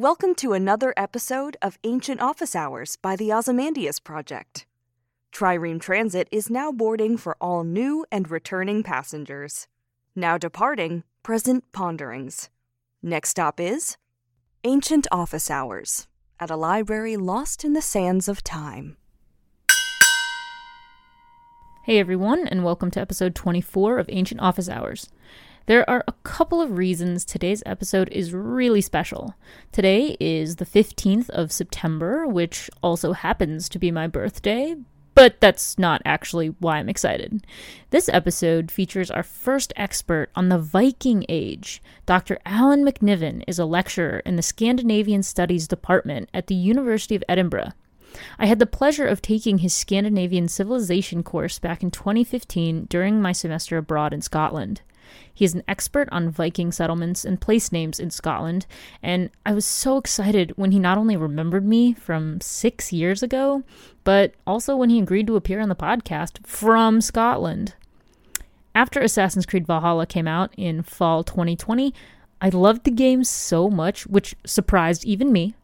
Welcome to another episode of Ancient Office Hours by the Ozymandias Project. Trireme Transit is now boarding for all new and returning passengers. Now departing, present ponderings. Next stop is Ancient Office Hours at a library lost in the sands of time. Hey everyone, and welcome to episode 24 of Ancient Office Hours. There are a couple of reasons today's episode is really special. Today is the 15th of September, which also happens to be my birthday, but that's not actually why I'm excited. This episode features our first expert on the Viking Age. Dr. Alan McNiven is a lecturer in the Scandinavian Studies Department at the University of Edinburgh. I had the pleasure of taking his Scandinavian Civilization course back in 2015 during my semester abroad in Scotland. He is an expert on Viking settlements and place names in Scotland, and I was so excited when he not only remembered me from six years ago, but also when he agreed to appear on the podcast from Scotland. After Assassin's Creed Valhalla came out in fall 2020, I loved the game so much, which surprised even me,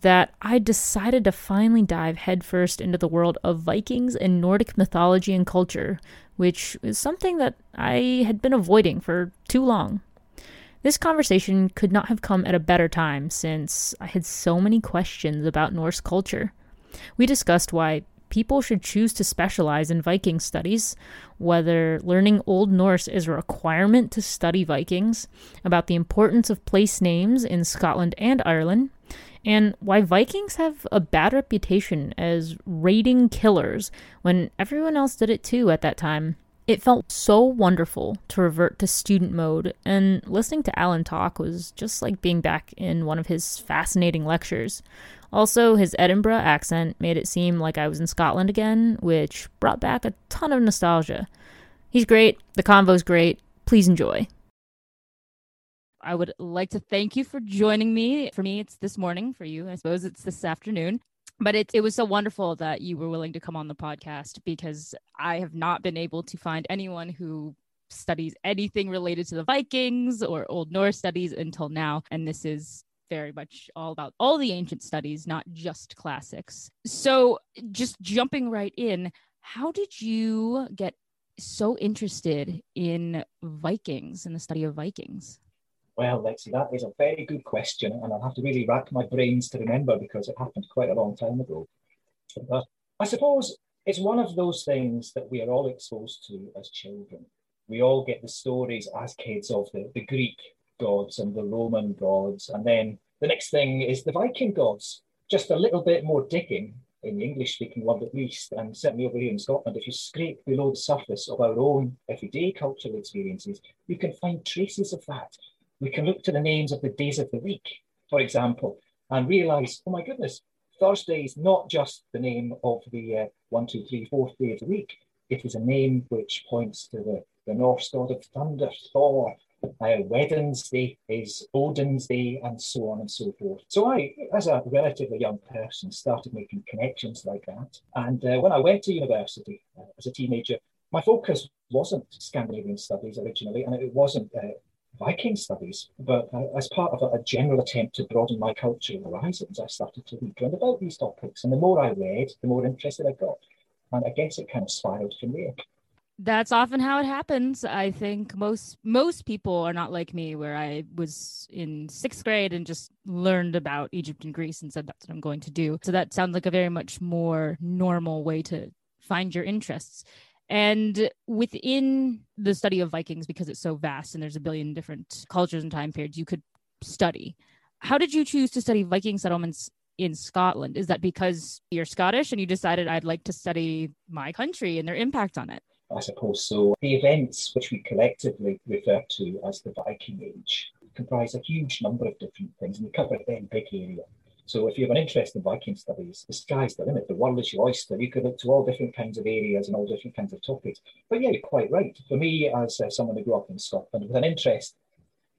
that I decided to finally dive headfirst into the world of Vikings and Nordic mythology and culture, which is something that I had been avoiding for too long. This conversation could not have come at a better time since I had so many questions about Norse culture. We discussed why people should choose to specialize in Viking studies, whether learning Old Norse is a requirement to study Vikings, about the importance of place names in Scotland and Ireland, and why Vikings have a bad reputation as raiding killers when everyone else did it too at that time. It felt so wonderful to revert to student mode, and listening to Alan talk was just like being back in one of his fascinating lectures. Also, his Edinburgh accent made it seem like I was in Scotland again, which brought back a ton of nostalgia. He's great, the convo's great. Please enjoy. I would like to thank you for joining me. For me, it's this morning. For you, I suppose it's this afternoon. But it, it was so wonderful that you were willing to come on the podcast because I have not been able to find anyone who studies anything related to the Vikings or Old Norse studies until now. And this is very much all about all the ancient studies, not just classics. So, just jumping right in, how did you get so interested in Vikings and the study of Vikings? Well, Lexi, that is a very good question, and I'll have to really rack my brains to remember because it happened quite a long time ago. But I suppose it's one of those things that we are all exposed to as children. We all get the stories as kids of the, the Greek gods and the Roman gods, and then the next thing is the Viking gods. Just a little bit more digging in the English speaking world at least, and certainly over here in Scotland, if you scrape below the surface of our own everyday cultural experiences, you can find traces of that we can look to the names of the days of the week, for example, and realize, oh my goodness, Thursday is not just the name of the uh, one, two, three, fourth day of the week. It is a name which points to the, the Norse god of thunder, Thor. Uh, Wednesday is Odin's day, and so on and so forth. So I, as a relatively young person, started making connections like that. And uh, when I went to university uh, as a teenager, my focus wasn't Scandinavian studies originally, and it wasn't uh, Viking studies, but uh, as part of a, general attempt to broaden my cultural horizons, I started to read around about these topics. And the more I read, the more interested I got. And I guess it kind of spiraled from there. that's often how it happens. I think most most people are not like me, where I was in sixth grade and just learned about Egypt and Greece and said that's what I'm going to do. So that sounds like a very much more normal way to find your interests. And within the study of Vikings, because it's so vast and there's a billion different cultures and time periods you could study. How did you choose to study Viking settlements in Scotland? Is that because you're Scottish and you decided I'd like to study my country and their impact on it? I suppose so. The events which we collectively refer to as the Viking Age comprise a huge number of different things and we cover a very big area. So if you have an interest in Viking studies, the sky's the limit. The world is your oyster. You could look to all different kinds of areas and all different kinds of topics. But yeah, you're quite right. For me, as uh, someone who grew up in Scotland with an interest,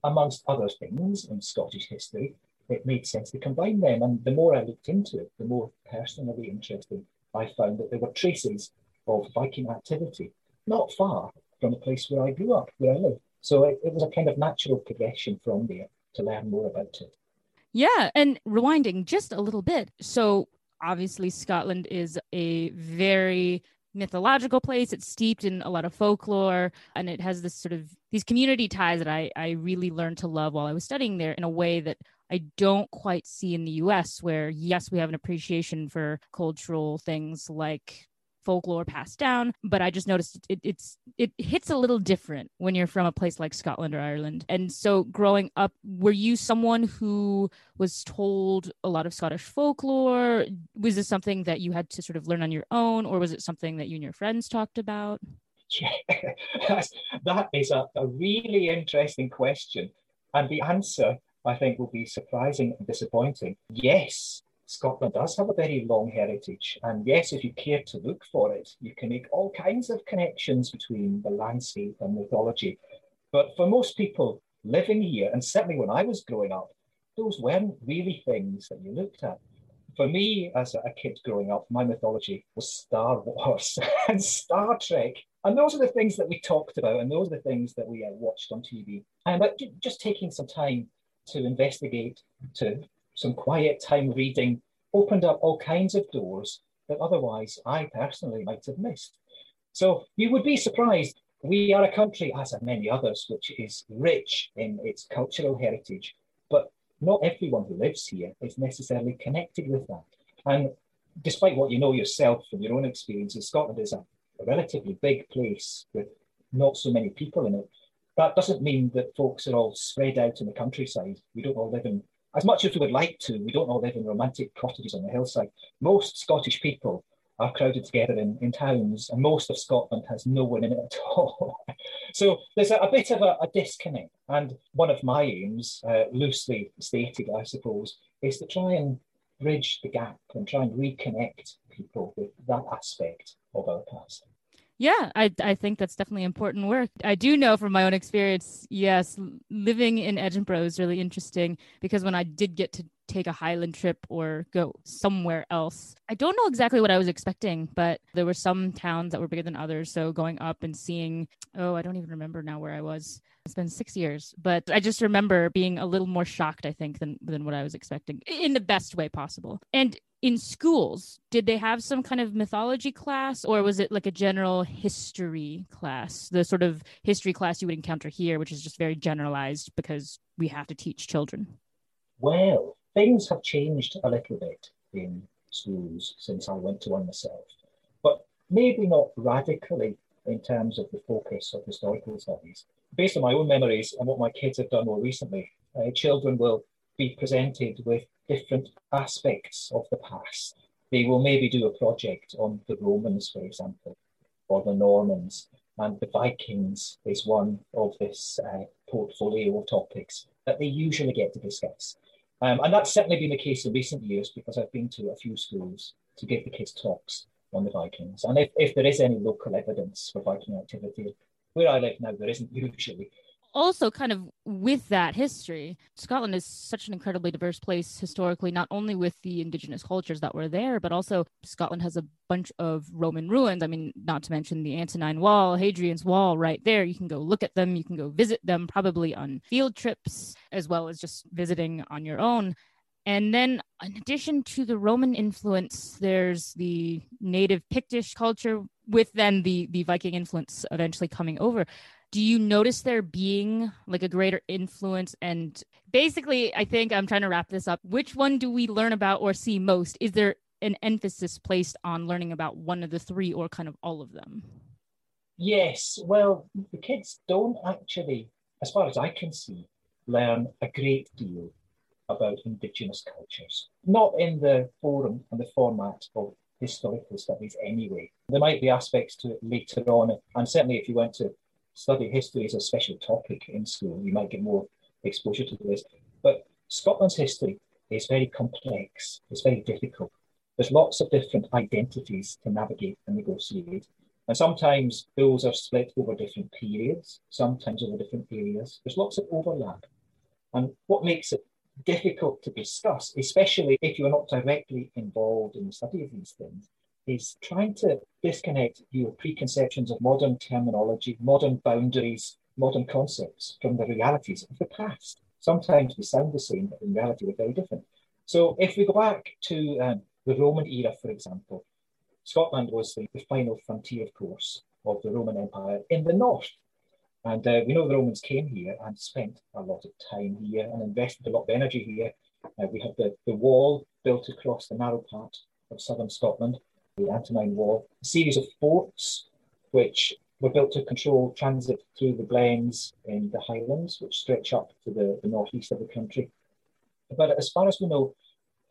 amongst other things, in Scottish history, it made sense to combine them. And the more I looked into it, the more personally interesting I found that there were traces of Viking activity not far from the place where I grew up, where I live. So it, it was a kind of natural progression from there to learn more about it. Yeah. And rewinding just a little bit. So obviously, Scotland is a very mythological place. It's steeped in a lot of folklore and it has this sort of these community ties that I, I really learned to love while I was studying there in a way that I don't quite see in the US, where yes, we have an appreciation for cultural things like folklore passed down but i just noticed it, it's it hits a little different when you're from a place like scotland or ireland. And so growing up were you someone who was told a lot of scottish folklore? Was this something that you had to sort of learn on your own or was it something that you and your friends talked about? Yeah that is a, a really interesting question. And the answer i think will be surprising and disappointing. Yes Scotland does have a very long heritage. And yes, if you care to look for it, you can make all kinds of connections between the landscape and mythology. But for most people living here, and certainly when I was growing up, those weren't really things that you looked at. For me, as a kid growing up, my mythology was Star Wars and Star Trek. And those are the things that we talked about, and those are the things that we uh, watched on TV. And just taking some time to investigate, to some quiet time reading opened up all kinds of doors that otherwise I personally might have missed. So you would be surprised. We are a country, as are many others, which is rich in its cultural heritage, but not everyone who lives here is necessarily connected with that. And despite what you know yourself from your own experiences, Scotland is a, a relatively big place with not so many people in it. That doesn't mean that folks are all spread out in the countryside. We don't all live in as much as we would like to, we don't all live in romantic cottages on the hillside. Most Scottish people are crowded together in, in towns, and most of Scotland has no one in it at all. so there's a, a bit of a, a, disconnect. And one of my aims, uh, loosely stated, I suppose, is to try and bridge the gap and try and reconnect people with that aspect of our past. Yeah, I, I think that's definitely important work. I do know from my own experience, yes, living in Edinburgh is really interesting because when I did get to take a Highland trip or go somewhere else, I don't know exactly what I was expecting, but there were some towns that were bigger than others. So going up and seeing, oh, I don't even remember now where I was. It's been six years, but I just remember being a little more shocked, I think, than, than what I was expecting in the best way possible. And in schools did they have some kind of mythology class or was it like a general history class the sort of history class you would encounter here which is just very generalized because we have to teach children? Well things have changed a little bit in schools since i went to one myself but maybe not radically in terms of the focus of historical studies. Based on my own memories and what my kids have done more recently uh, children will be presented with different aspects of the past. They will maybe do a project on the Romans, for example, or the Normans, and the Vikings is one of this uh, portfolio of topics that they usually get to discuss. Um, and that's certainly been the case in recent years because I've been to a few schools to give the kids talks on the Vikings. And if, if there is any local evidence for Viking activity, where I live now, there isn't usually, also kind of with that history scotland is such an incredibly diverse place historically not only with the indigenous cultures that were there but also scotland has a bunch of roman ruins. I mean not to mention the antonine wall hadrian's wall right there. You can go look at them. You can go visit them probably on field trips as well as just visiting on your own. And then, in addition to the Roman influence, there's the native Pictish culture with then the the Viking influence eventually coming over, do you notice there being like a greater influence? And basically i think i'm trying to wrap this up. Which one do we learn about or see most? Is there an emphasis placed on learning about one of the three or kind of all of them? Yes. Well the kids don't actually as far as i can see learn a great deal about indigenous cultures. Not in the forum and the format of historical studies anyway. There might be aspects to it later on and certainly if you went to study history as a special topic in school, you might get more exposure to this. But Scotland's history is very complex, it's very difficult. There's lots of different identities to navigate and negotiate. And sometimes those are split over different periods, sometimes over different areas. There's lots of overlap. And what makes it difficult to discuss, especially if you're not directly involved in the study of these things, is trying to disconnect your preconceptions of modern terminology, modern boundaries, modern concepts from the realities of the past. Sometimes they sound the same, but in reality they're very different. So if we go back to um, the Roman era, for example, Scotland was the, the, final frontier, of course, of the Roman Empire in the north. And uh, we know the Romans came here and spent a lot of time here and invested a lot of energy here. Uh, we have the, the wall built across the narrow part of southern Scotland the Antonine Wall, a series of forts which were built to control transit through the glens in the highlands, which stretch up to the, the northeast of the country. But as far as we know,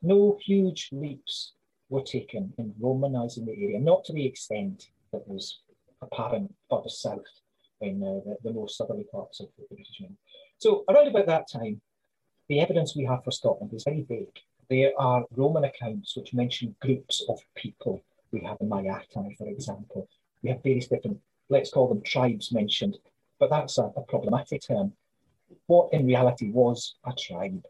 no huge leaps were taken in Romanizing the area, not to the extent that was apparent further south in uh, the, the, more southerly parts of the British Empire. So around about that time, the evidence we have for Scotland is very vague. There are Roman accounts which mention groups of people we have the Maeatae, for example. We have various different, let's call them tribes mentioned, but that's a, a problematic term. What in reality was a tribe?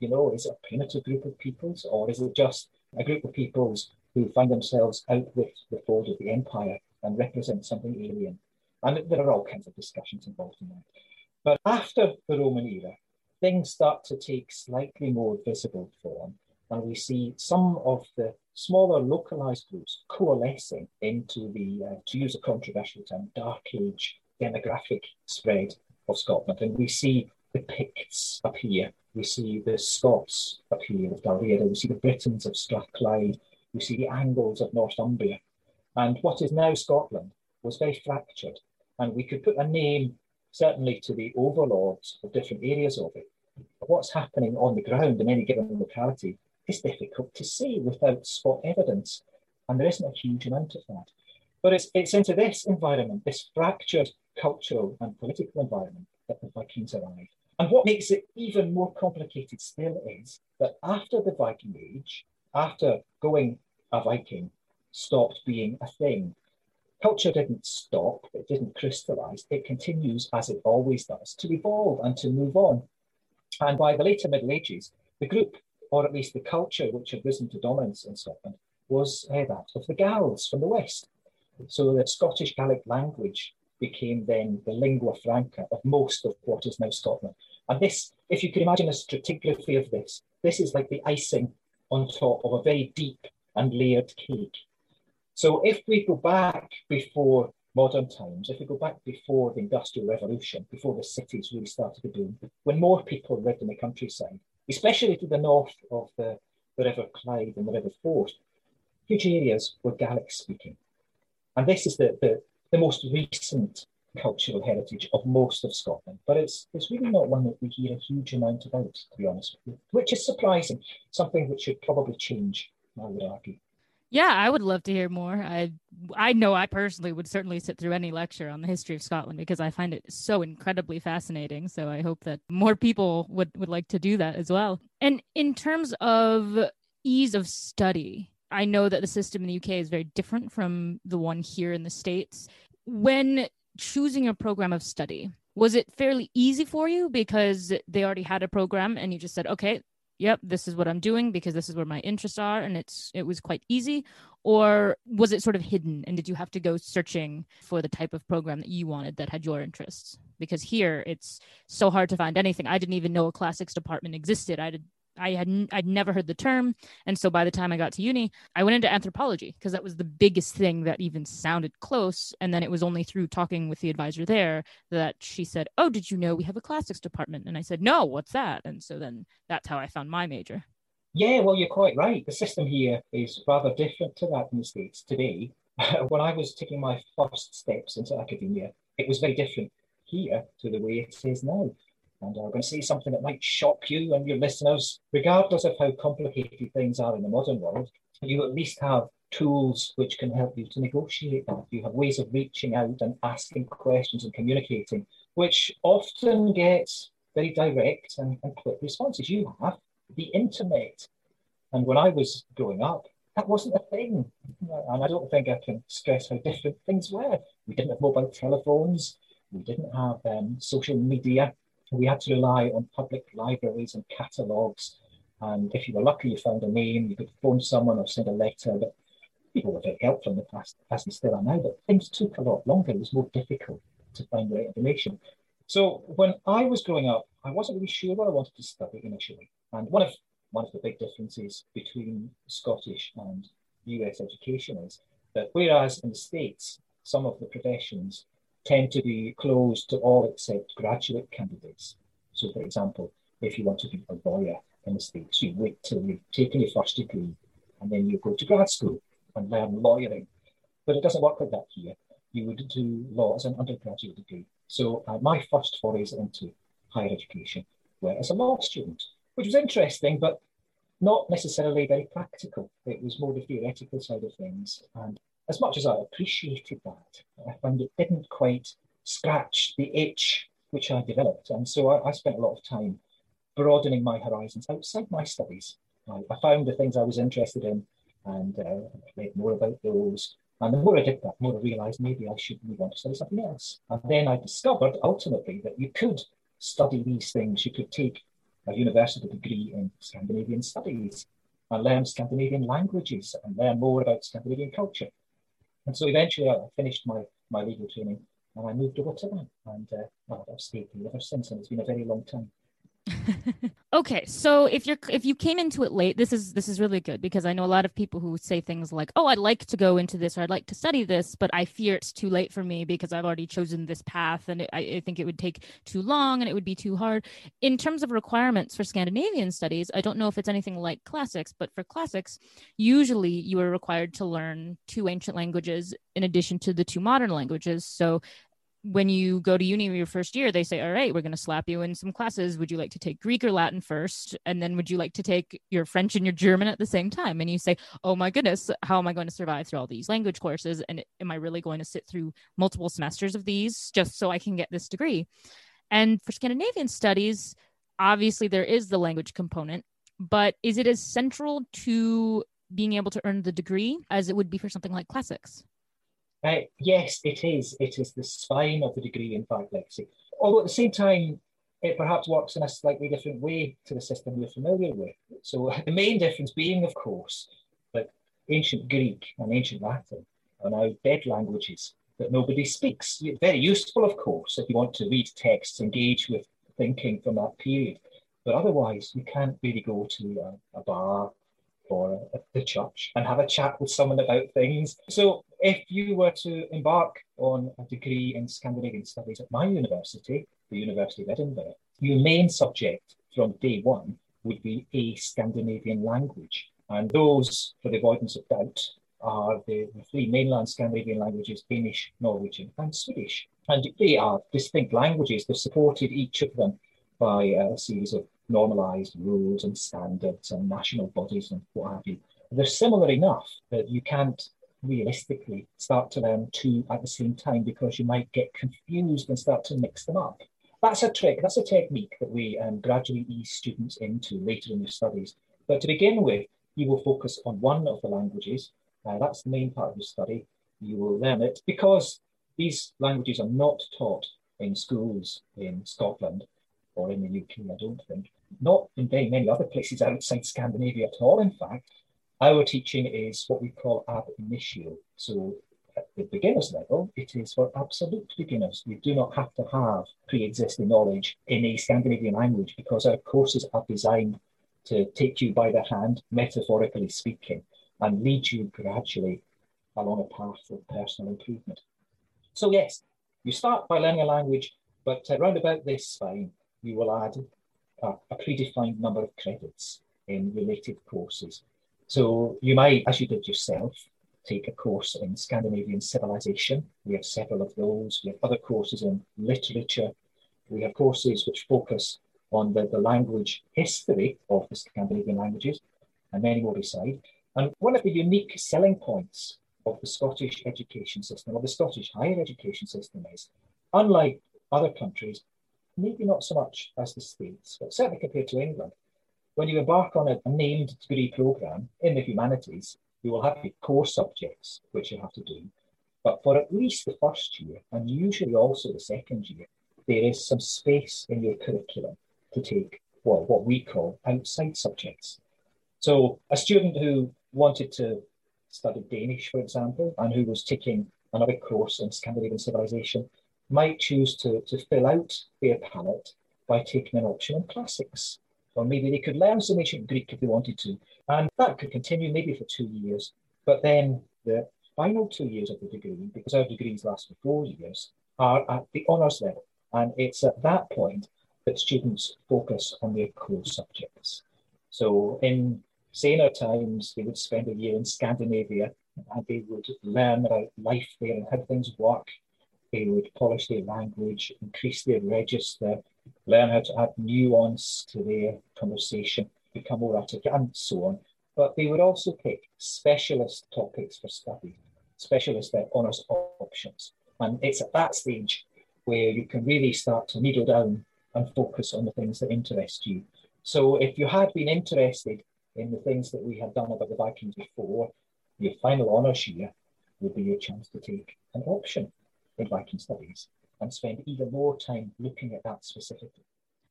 You know, is it a primitive group of peoples, or is it just a group of peoples who find themselves out with the fold of the empire and represent something alien? And there are all kinds of discussions involved in that. But after the Roman era, things start to take slightly more visible form, and we see some of the smaller localized groups coalescing into the, uh, to use a controversial term, dark age demographic spread of Scotland. And we see the Picts here, we see the Scots here of Dalriada, we see the Britons of Strathclyde, we see the Angles of Northumbria. And what is now Scotland was very fractured. And we could put a name certainly to the overlords of different areas of it. But what's happening on the ground in any given locality is difficult to see without spot evidence. And there isn't a huge amount of that. But it's, it's into this environment, this fractured cultural and political environment, that the Vikings arrive. And what makes it even more complicated still is that after the Viking Age, after going a Viking stopped being a thing, culture didn't stop, it didn't crystallize, it continues as it always does to evolve and to move on. And by the later Middle Ages, the group or at least the culture which had risen to dominance in Scotland, was uh, that of the Gaels from the west. So the Scottish Gaelic language became then the lingua franca of most of what is now Scotland. And this, if you can imagine a stratigraphy of this, this is like the icing on top of a very deep and layered cake. So if we go back before modern times, if we go back before the Industrial Revolution, before the cities really started to boom, when more people lived in the countryside, especially to the north of the, the River Clyde and the River Forth, huge areas were Gaelic speaking. And this is the, the, the most recent cultural heritage of most of Scotland, but it's, it's really not one that we hear a huge amount about, to be honest with you, which is surprising, something which should probably change, I would argue. Yeah, I would love to hear more. I I know I personally would certainly sit through any lecture on the history of Scotland because I find it so incredibly fascinating. So I hope that more people would would like to do that as well. And in terms of ease of study, I know that the system in the UK is very different from the one here in the States. When choosing a program of study, was it fairly easy for you because they already had a program and you just said, okay, yep this is what i'm doing because this is where my interests are and it's it was quite easy. Or was it sort of hidden and did you have to go searching for the type of program that you wanted that had your interests? Because here it's so hard to find anything. I didn't even know a classics department existed. I did I had I'd never heard the term, and so by the time I got to uni, I went into anthropology because that was the biggest thing that even sounded close. And then it was only through talking with the advisor there that she said, "Oh, did you know we have a classics department?" And I said, "No, what's that?" And so then that's how I found my major. Yeah, well, you're quite right. The system here is rather different to that in the States today. when I was taking my first steps into academia, it was very different here to the way it is now. And I'm going to say something that might shock you and your listeners. Regardless of how complicated things are in the modern world, you at least have tools which can help you to negotiate that. You have ways of reaching out and asking questions and communicating, which often gets very direct and, and quick responses. You have the internet. And when I was growing up, that wasn't a thing. And I don't think I can stress how different things were. We didn't have mobile telephones. We didn't have um, social media. We had to rely on public libraries and catalogues. And if you were lucky, you found a name, you could phone someone or send a letter. But people were very helpful in the past, as they still are now. But things took a lot longer. It was more difficult to find the right information. So when I was growing up, I wasn't really sure what I wanted to study initially. And one of one of the big differences between Scottish and US education is that whereas in the States, some of the professions tend to be closed to all except graduate candidates. So, for example, if you want to be a lawyer in the States, you wait till you've taken your first degree and then you go to grad school and learn lawyering. But it doesn't work like that here. You would do law as an undergraduate degree. So, uh, my first forays into higher education were as a law student, which was interesting, but not necessarily very practical. It was more the theoretical side of things. And as much as I appreciated that, I found it didn't quite scratch the itch which I developed. And so I, I spent a lot of time broadening my horizons outside my studies. I, I found the things I was interested in and uh, read more about those. And the more I did that, the more I realized maybe I should move on to study something else. And then I discovered ultimately that you could study these things. You could take a university degree in Scandinavian studies and learn Scandinavian languages and learn more about Scandinavian culture. And so eventually I finished my, my legal training and I moved over to that. And uh, I've stayed here ever since, and it's been a very long time. okay so if you're if you came into it late this is this is really good because i know a lot of people who say things like oh i'd like to go into this or i'd like to study this but i fear it's too late for me because i've already chosen this path and it, I, I think it would take too long and it would be too hard. In terms of requirements for scandinavian studies i don't know if it's anything like classics but for classics usually you are required to learn two ancient languages in addition to the two modern languages. So when you go to uni your first year, they say, all right, we're going to slap you in some classes. Would you like to take Greek or Latin first? And then would you like to take your French and your German at the same time? And you say, oh my goodness, how am I going to survive through all these language courses? And am I really going to sit through multiple semesters of these just so I can get this degree? And for Scandinavian studies, obviously there is the language component, but is it as central to being able to earn the degree as it would be for something like classics? Uh, yes, it is. It is the spine of the degree, in fact, Lexi. Although at the same time, it perhaps works in a slightly different way to the system we're familiar with. So the main difference being, of course, that ancient Greek and ancient Latin are now dead languages that nobody speaks. Very useful, of course, if you want to read texts, engage with thinking from that period. But otherwise, you can't really go to a, a bar or a, the church and have a chat with someone about things. So if you were to embark on a degree in Scandinavian studies at my university, the University of Edinburgh, your main subject from day one would be a Scandinavian language. And those, for the avoidance of doubt, are the, the three mainland Scandinavian languages Danish, Norwegian, and Swedish. And they are distinct languages. They're supported, each of them, by a series of normalized rules and standards and national bodies and what have you. They're similar enough that you can't realistically start to learn two at the same time because you might get confused and start to mix them up. That's a trick, that's a technique that we um, gradually ease students into later in their studies. But to begin with, you will focus on one of the languages. Uh, that's the main part of your study. You will learn it because these languages are not taught in schools in Scotland or in the UK, I don't think. Not in very many other places outside Scandinavia at all, in fact. Our teaching is what we call ab initio. So at the beginner's level, it is for absolute beginners. You do not have to have pre existing knowledge in a Scandinavian language because our courses are designed to take you by the hand, metaphorically speaking, and lead you gradually along a path of personal improvement. So, yes, you start by learning a language, but around about this time, you will add a, a predefined number of credits in related courses. So, you might, as you did yourself, take a course in Scandinavian civilization. We have several of those. We have other courses in literature. We have courses which focus on the, the language history of the Scandinavian languages, and many more beside. And one of the unique selling points of the Scottish education system, or the Scottish higher education system, is unlike other countries, maybe not so much as the States, but certainly compared to England, when you embark on a, a named degree programme in the humanities, you will have your core subjects which you have to do. But for at least the first year, and usually also the second year, there is some space in your curriculum to take well, what we call outside subjects. So a student who wanted to study Danish, for example, and who was taking another course in Scandinavian civilization might choose to, to fill out their palette by taking an option in classics. Or maybe they could learn some ancient Greek if they wanted to. And that could continue maybe for two years. But then the final two years of the degree, because our degrees last for four years, are at the honours level. And it's at that point that students focus on their core subjects. So in saner times, they would spend a year in Scandinavia and they would learn about life there and how things work. They would polish their language, increase their register, learn how to add nuance to their conversation, become more articulate, and so on. But they would also pick specialist topics for study, specialist uh, honours options. And it's at that stage where you can really start to needle down and focus on the things that interest you. So if you had been interested in the things that we had done about the Vikings before, your final honours year would be your chance to take an option in Viking studies and spend even more time looking at that specifically.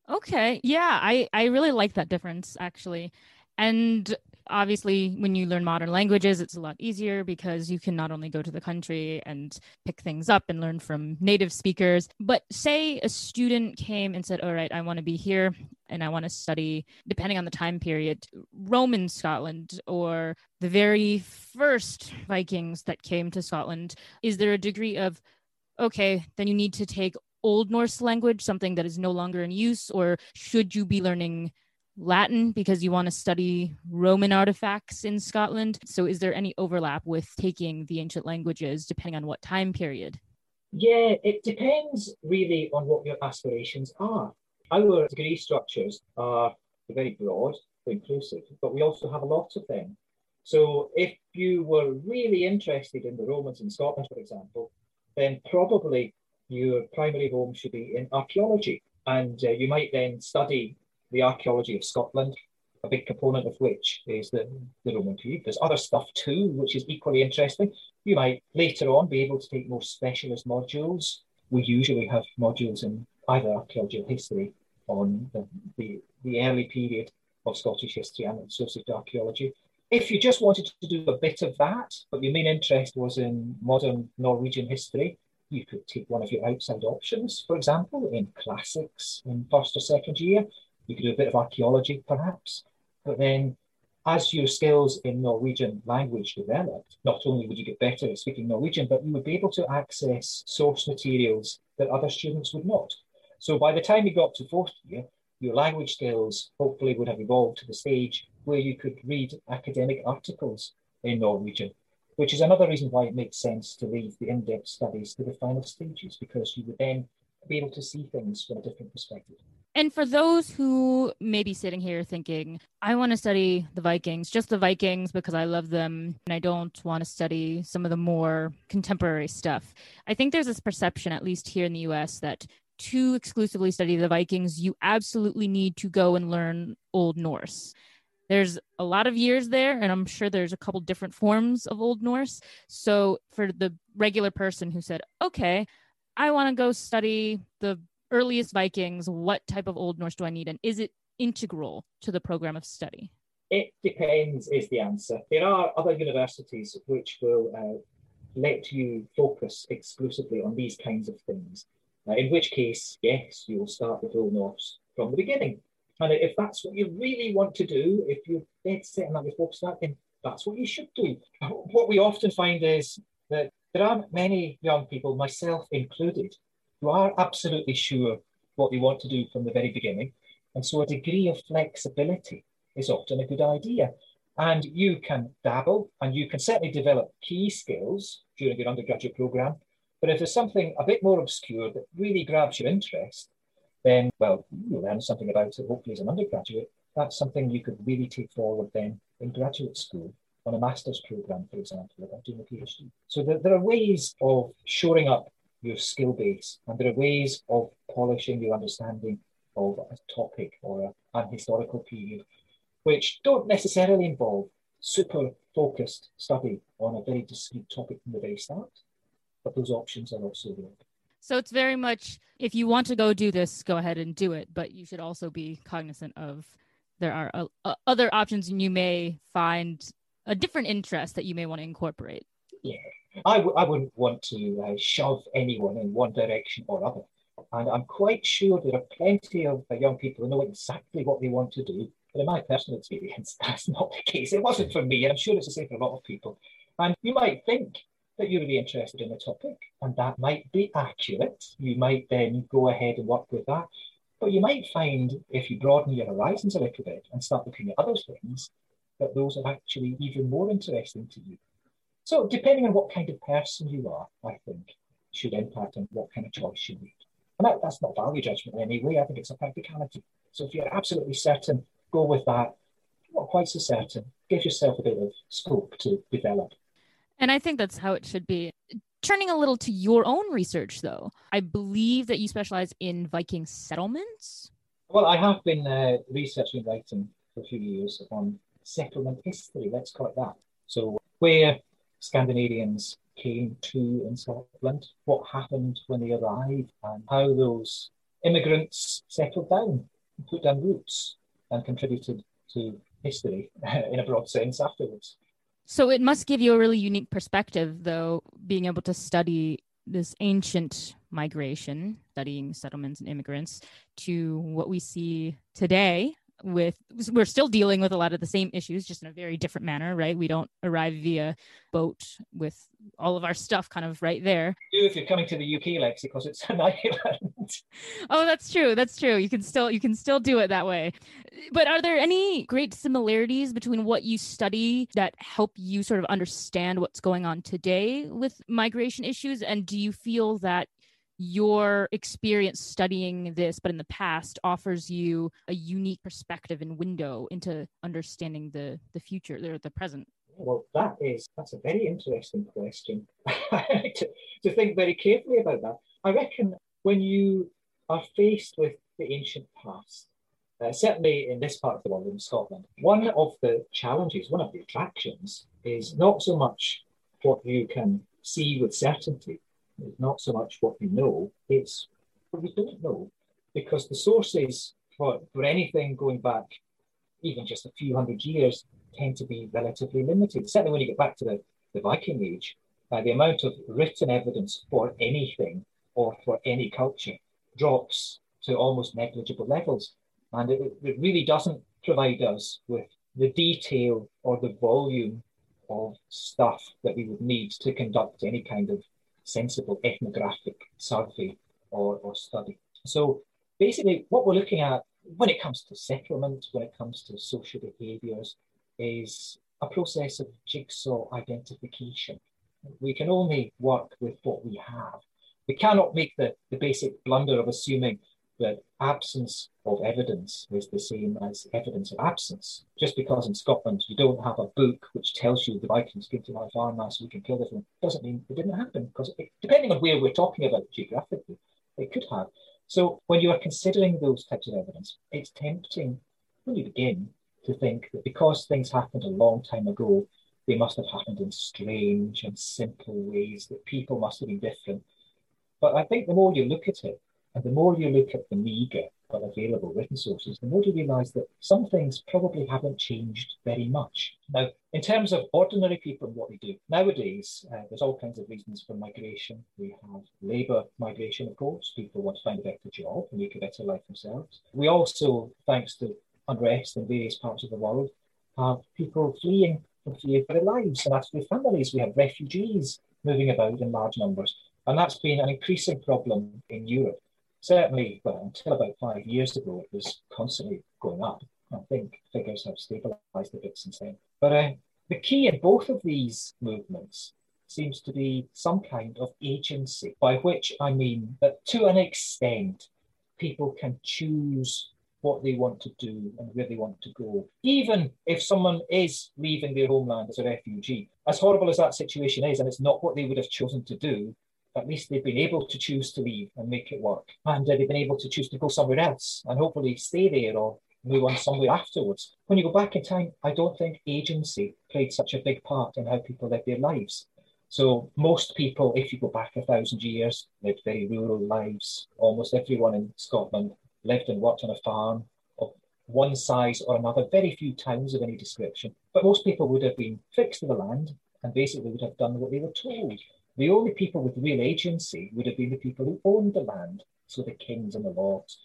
Okay. Yeah, I, I really like that difference actually. And obviously when you learn modern languages it's a lot easier because you can not only go to the country and pick things up and learn from native speakers but say a student came and said all right i want to be here and i want to study depending on the time period roman scotland or the very first vikings that came to scotland is there a degree of okay then you need to take old norse language something that is no longer in use or should you be learning Latin because you want to study Roman artifacts in Scotland. So, is there any overlap with taking the ancient languages depending on what time period? Yeah, it depends really on what your aspirations are. Our degree structures are very broad, inclusive, but we also have a lot of them. So, if you were really interested in the Romans in Scotland, for example, then probably your primary home should be in archaeology. And uh, you might then study the archaeology of Scotland, a big component of which is the, the Roman period. There's other stuff too, which is equally interesting. You might later on be able to take more specialist modules. We usually have modules in either archaeology or history on the, the, the early period of Scottish history and associated archaeology. If you just wanted to do a bit of that, but your main interest was in modern Norwegian history, you could take one of your outside options, for example, in classics in first or second year. You could do a bit of archaeology, perhaps. But then, as your skills in Norwegian language developed, not only would you get better at speaking Norwegian, but you would be able to access source materials that other students would not. So by the time you got to fourth year, your language skills hopefully would have evolved to the stage where you could read academic articles in Norwegian, which is another reason why it makes sense to leave the in-depth studies to the final stages, because you would then be able to see things from a different perspective. And for those who may be sitting here thinking, I want to study the Vikings, just the Vikings because I love them, and I don't want to study some of the more contemporary stuff, I think there's this perception, at least here in the US, that to exclusively study the Vikings, you absolutely need to go and learn Old Norse. There's a lot of years there, and I'm sure there's a couple different forms of Old Norse. So, for the regular person who said, okay, I want to go study the earliest Vikings, what type of Old Norse do I need? And is it integral to the program of study? It depends, is the answer. There are other universities which will uh, let you focus exclusively on these kinds of things, uh, in which case, yes, you'll start with Old Norse from the beginning. And if that's what you really want to do, if you're dead set on that, with focus that, then that's what you should do. What we often find is that there aren't many young people, myself included, who are absolutely sure what they want to do from the very beginning. And so a degree of flexibility is often a good idea. And you can dabble and you can certainly develop key skills during your undergraduate program. But if there's something a bit more obscure that really grabs your interest, then, well, you learn something about it, hopefully as an undergraduate. That's something you could really take forward then in graduate school on a master's program, for example, or doing a PhD. So there, there are ways of shoring up your skill base, and there are ways of polishing your understanding of a topic or a, an historical period, which don't necessarily involve super focused study on a very discrete topic from the very start, but those options are also there. So it's very much if you want to go do this, go ahead and do it, but you should also be cognizant of there are uh, uh, other options and you may find a different interest that you may want to incorporate. Yeah, I w- I wouldn't want to uh, shove anyone in one direction or other. And I'm quite sure there are plenty of uh, young people who know exactly what they want to do. But in my personal experience, that's not the case. It wasn't for me, I'm sure it's the same for a lot of people. And you might think that you're really interested in a topic, and that might be accurate. You might then go ahead and work with that. But you might find if you broaden your horizons a little bit and start looking at other things, that those are actually even more interesting to you. So, depending on what kind of person you are, I think should impact on what kind of choice you make. And that, that's not value judgment in any way. I think it's a practicality. So, if you're absolutely certain, go with that. Not quite so certain, give yourself a bit of scope to develop and I think that's how it should be. Turning a little to your own research, though, I believe that you specialize in Viking settlements. Well, I have been uh, researching Viking for a few years on settlement history, let's call it that. So, where Scandinavians came to in Scotland, what happened when they arrived, and how those immigrants settled down, put down roots, and contributed to history in a broad sense afterwards. So it must give you a really unique perspective, though, being able to study this ancient migration, studying settlements and immigrants, to what we see today with we're still dealing with a lot of the same issues just in a very different manner right? We don't arrive via boat with all of our stuff kind of right there. Do if you're coming to the uk lex because it's an island. Oh that's true that's true. You can still you can still do it that way. But are there any great similarities between what you study that help you sort of understand what's going on today with migration issues? And do you feel that your experience studying this, but in the past, offers you a unique perspective and window into understanding the the future, the, the present? Well, that is that's a very interesting question. to, to think very carefully about that. I reckon when you are faced with the ancient past, uh, certainly in this part of the world, in Scotland, one of the challenges, one of the attractions, is not so much what you can see with certainty, it's not so much what we know, it's what we don't know. Because the sources for, for anything going back even just a few hundred years tend to be relatively limited. Certainly when you get back to the, the Viking Age, uh, the amount of written evidence for anything or for any culture drops to almost negligible levels. And it, it really doesn't provide us with the detail or the volume of stuff that we would need to conduct any kind of sensible ethnographic survey or, or study. So basically, what we're looking at when it comes to settlement, when it comes to social behaviours, is a process of jigsaw identification. We can only work with what we have. We cannot make the, the basic blunder of assuming that absence of evidence is the same as evidence of absence. Just because in Scotland you don't have a book which tells you the Vikings came to farm last week and killed everyone, doesn't mean it didn't happen. Because it, depending on where we're talking about geographically, it could have. So when you are considering those types of evidence, it's tempting when you begin to think that because things happened a long time ago, they must have happened in strange and simple ways, that people must have been different. But I think the more you look at it, And the more you look at the meagre but available written sources, the more you realise that some things probably haven't changed very much. Now, in terms of ordinary people and what they do, nowadays uh, there's all kinds of reasons for migration. We have labour migration, of course. People want to find a better job and make a better life themselves. We also, thanks to unrest in various parts of the world, have people fleeing from fear for their lives and actually families. We have refugees moving about in large numbers. And that's been an increasing problem in Europe certainly, well, until about five years ago, it was constantly going up. I think figures have stabilized a bit since then. But uh, the key in both of these movements seems to be some kind of agency, by which I mean that to an extent, people can choose what they want to do and where they want to go. Even if someone is leaving their homeland as a refugee, as horrible as that situation is, and it's not what they would have chosen to do, at least they've been able to choose to leave and make it work. And uh, they've been able to choose to go somewhere else and hopefully stay there or move on somewhere afterwards. When you go back in time, I don't think agency played such a big part in how people lived their lives. So most people, if you go back a thousand years, lived very rural lives. Almost everyone in Scotland lived and worked on a farm of one size or another, very few towns of any description. But most people would have been fixed to the land and basically would have done what they were told. The only people with real agency would have been the people who owned the land, so the kings and the lords.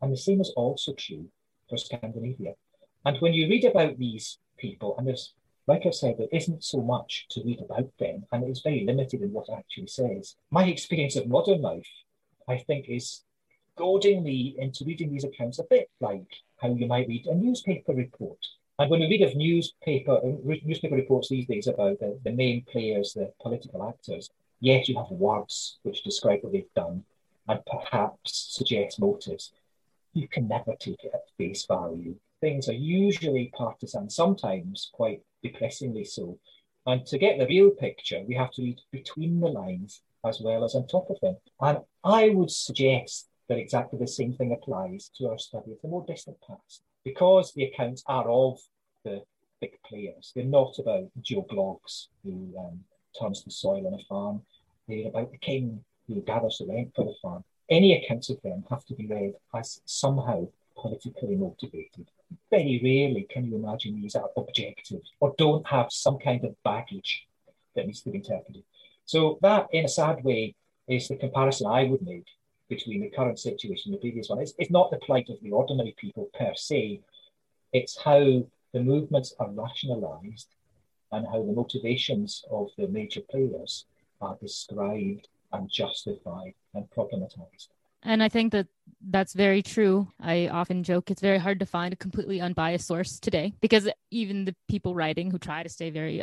And the same is also true for Scandinavia. And when you read about these people, and there's, like I said, there isn't so much to read about them, and it's very limited in what it actually says. My experience of modern life, I think, is goading me into reading these accounts a bit like how you might read a newspaper report. And when we read of newspaper newspaper reports these days about the, the main players, the political actors, yes, you have words which describe what they've done and perhaps suggest motives. You can never take it at face value. Things are usually partisan, sometimes quite depressingly so. And to get the real picture, we have to read between the lines as well as on top of them. And I would suggest that exactly the same thing applies to our study of the more distant past. Because the accounts are of the big players, they're not about Joe Bloggs who um, turns the soil on a farm. They're about the king who gathers the rent for the farm. Any accounts of them have to be read as somehow politically motivated. Very rarely can you imagine these are objective or don't have some kind of baggage that needs to be interpreted. So that, in a sad way, is the comparison I would make between the current situation and the previous one. It's, it's not the plight of the ordinary people per se, it's how the movements are rationalized and how the motivations of the major players are described and justified and problematized. And I think that that's very true. I often joke it's very hard to find a completely unbiased source today because even the people writing who try to stay very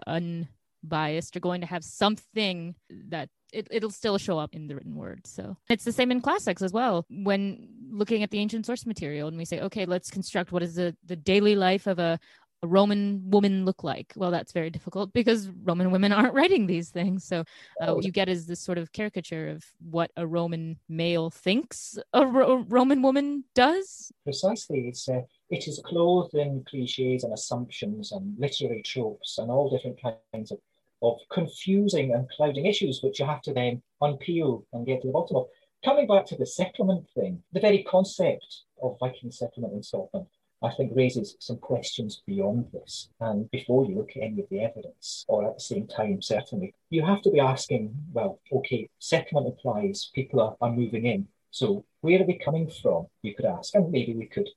unbiased are going to have something that it, it'll still show up in the written word. So it's the same in classics as well. When looking at the ancient source material and we say, okay, let's construct what is the, the daily life of a a Roman woman look like? Well, that's very difficult because Roman women aren't writing these things. So uh, what you get is this sort of caricature of what a Roman male thinks a Ro- Roman woman does. Precisely. It's uh, it is clothed in cliches and assumptions and literary tropes and all different kinds of, of confusing and clouding issues, which you have to then unpeel and get to the bottom of. Coming back to the settlement thing, the very concept of Viking settlement in Scotland I think raises some questions beyond this. And before you look at any of the evidence, or at the same time, certainly, you have to be asking, well, okay, settlement implies people are, are moving in. So where are they coming from? You could ask. And maybe we could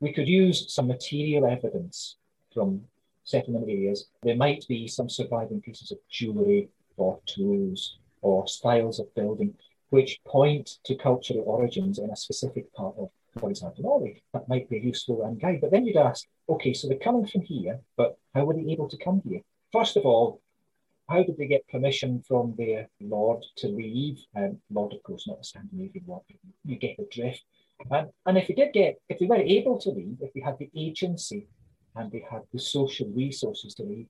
we could use some material evidence from settlement areas. There might be some surviving pieces of jewellery or tools or styles of building which point to cultural origins in a specific part of for example, Norway. That might be a useful um, guide. But then you'd ask, okay, so they're coming from here, but how were they able to come here? First of all, how did they get permission from their lord to leave? Um, lord, of course, not a Scandinavian word. You get the drift. And, and if they did get, if they were able to leave, if they had the agency and they had the social resources to leave,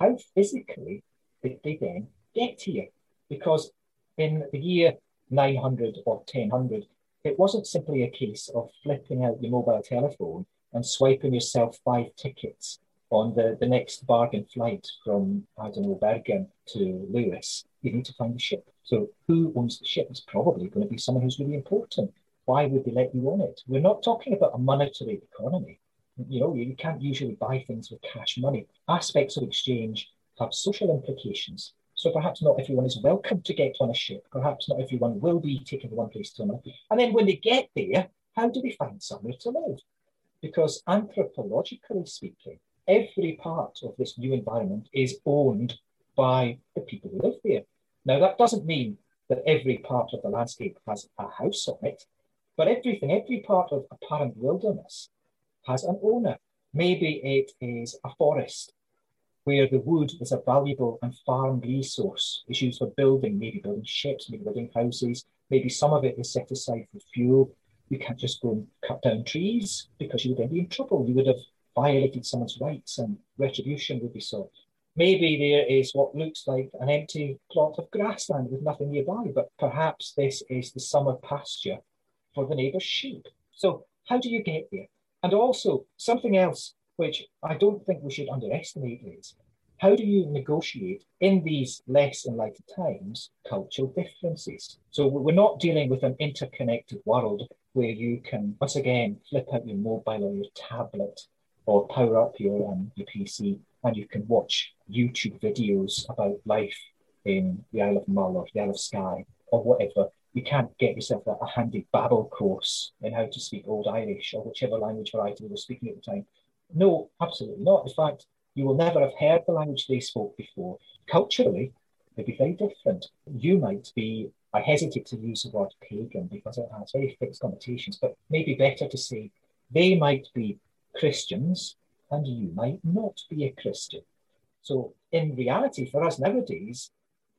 how physically did they then get here? Because in the year 900 or 1000, it wasn't simply a case of flipping out your mobile telephone and swiping yourself five tickets on the, the next bargain flight from, I don't know, Bergen to Lewis. You need to find the ship. So who owns the ship? is probably going to be someone who's really important. why would they let you on it? We're not talking about a monetary economy. You know, you can't usually buy things with cash money. Aspects of exchange have social implications. So perhaps not everyone is welcome to get on a ship. Perhaps not everyone will be taken from one place to another. And then when they get there, how do they find somewhere to live? Because anthropologically speaking, every part of this new environment is owned by the people who live there. Now, that doesn't mean that every part of the landscape has a house on it, but everything, every part of apparent wilderness has an owner. Maybe it is a forest where the wood is a valuable and farmed resource. It's used for building, maybe building ships, maybe building houses. Maybe some of it is set aside for fuel. You can't just go and cut down trees because you would then be in trouble. You would have violated someone's rights and retribution would be sought. Maybe there is what looks like an empty plot of grassland with nothing nearby, but perhaps this is the summer pasture for the neighbour's sheep. So, how do you get there? And also, something else which I don't think we should underestimate is how do you negotiate in these less enlightened times cultural differences? So, we're not dealing with an interconnected world where you can, once again, flip out your mobile or your tablet or power up your, um, your PC and you can watch YouTube videos about life in the Isle of Mull or the Isle of Skye or whatever you can't get yourself a, a handy Babel course in how to speak Old Irish or whichever language variety they were speaking at the time. No, absolutely not. In fact, you will never have heard the language they spoke before. Culturally, they'd be very different. You might be, I hesitate to use the word pagan because it has very fixed connotations, but maybe better to say they might be Christians and you might not be a Christian. So, in reality, for us nowadays,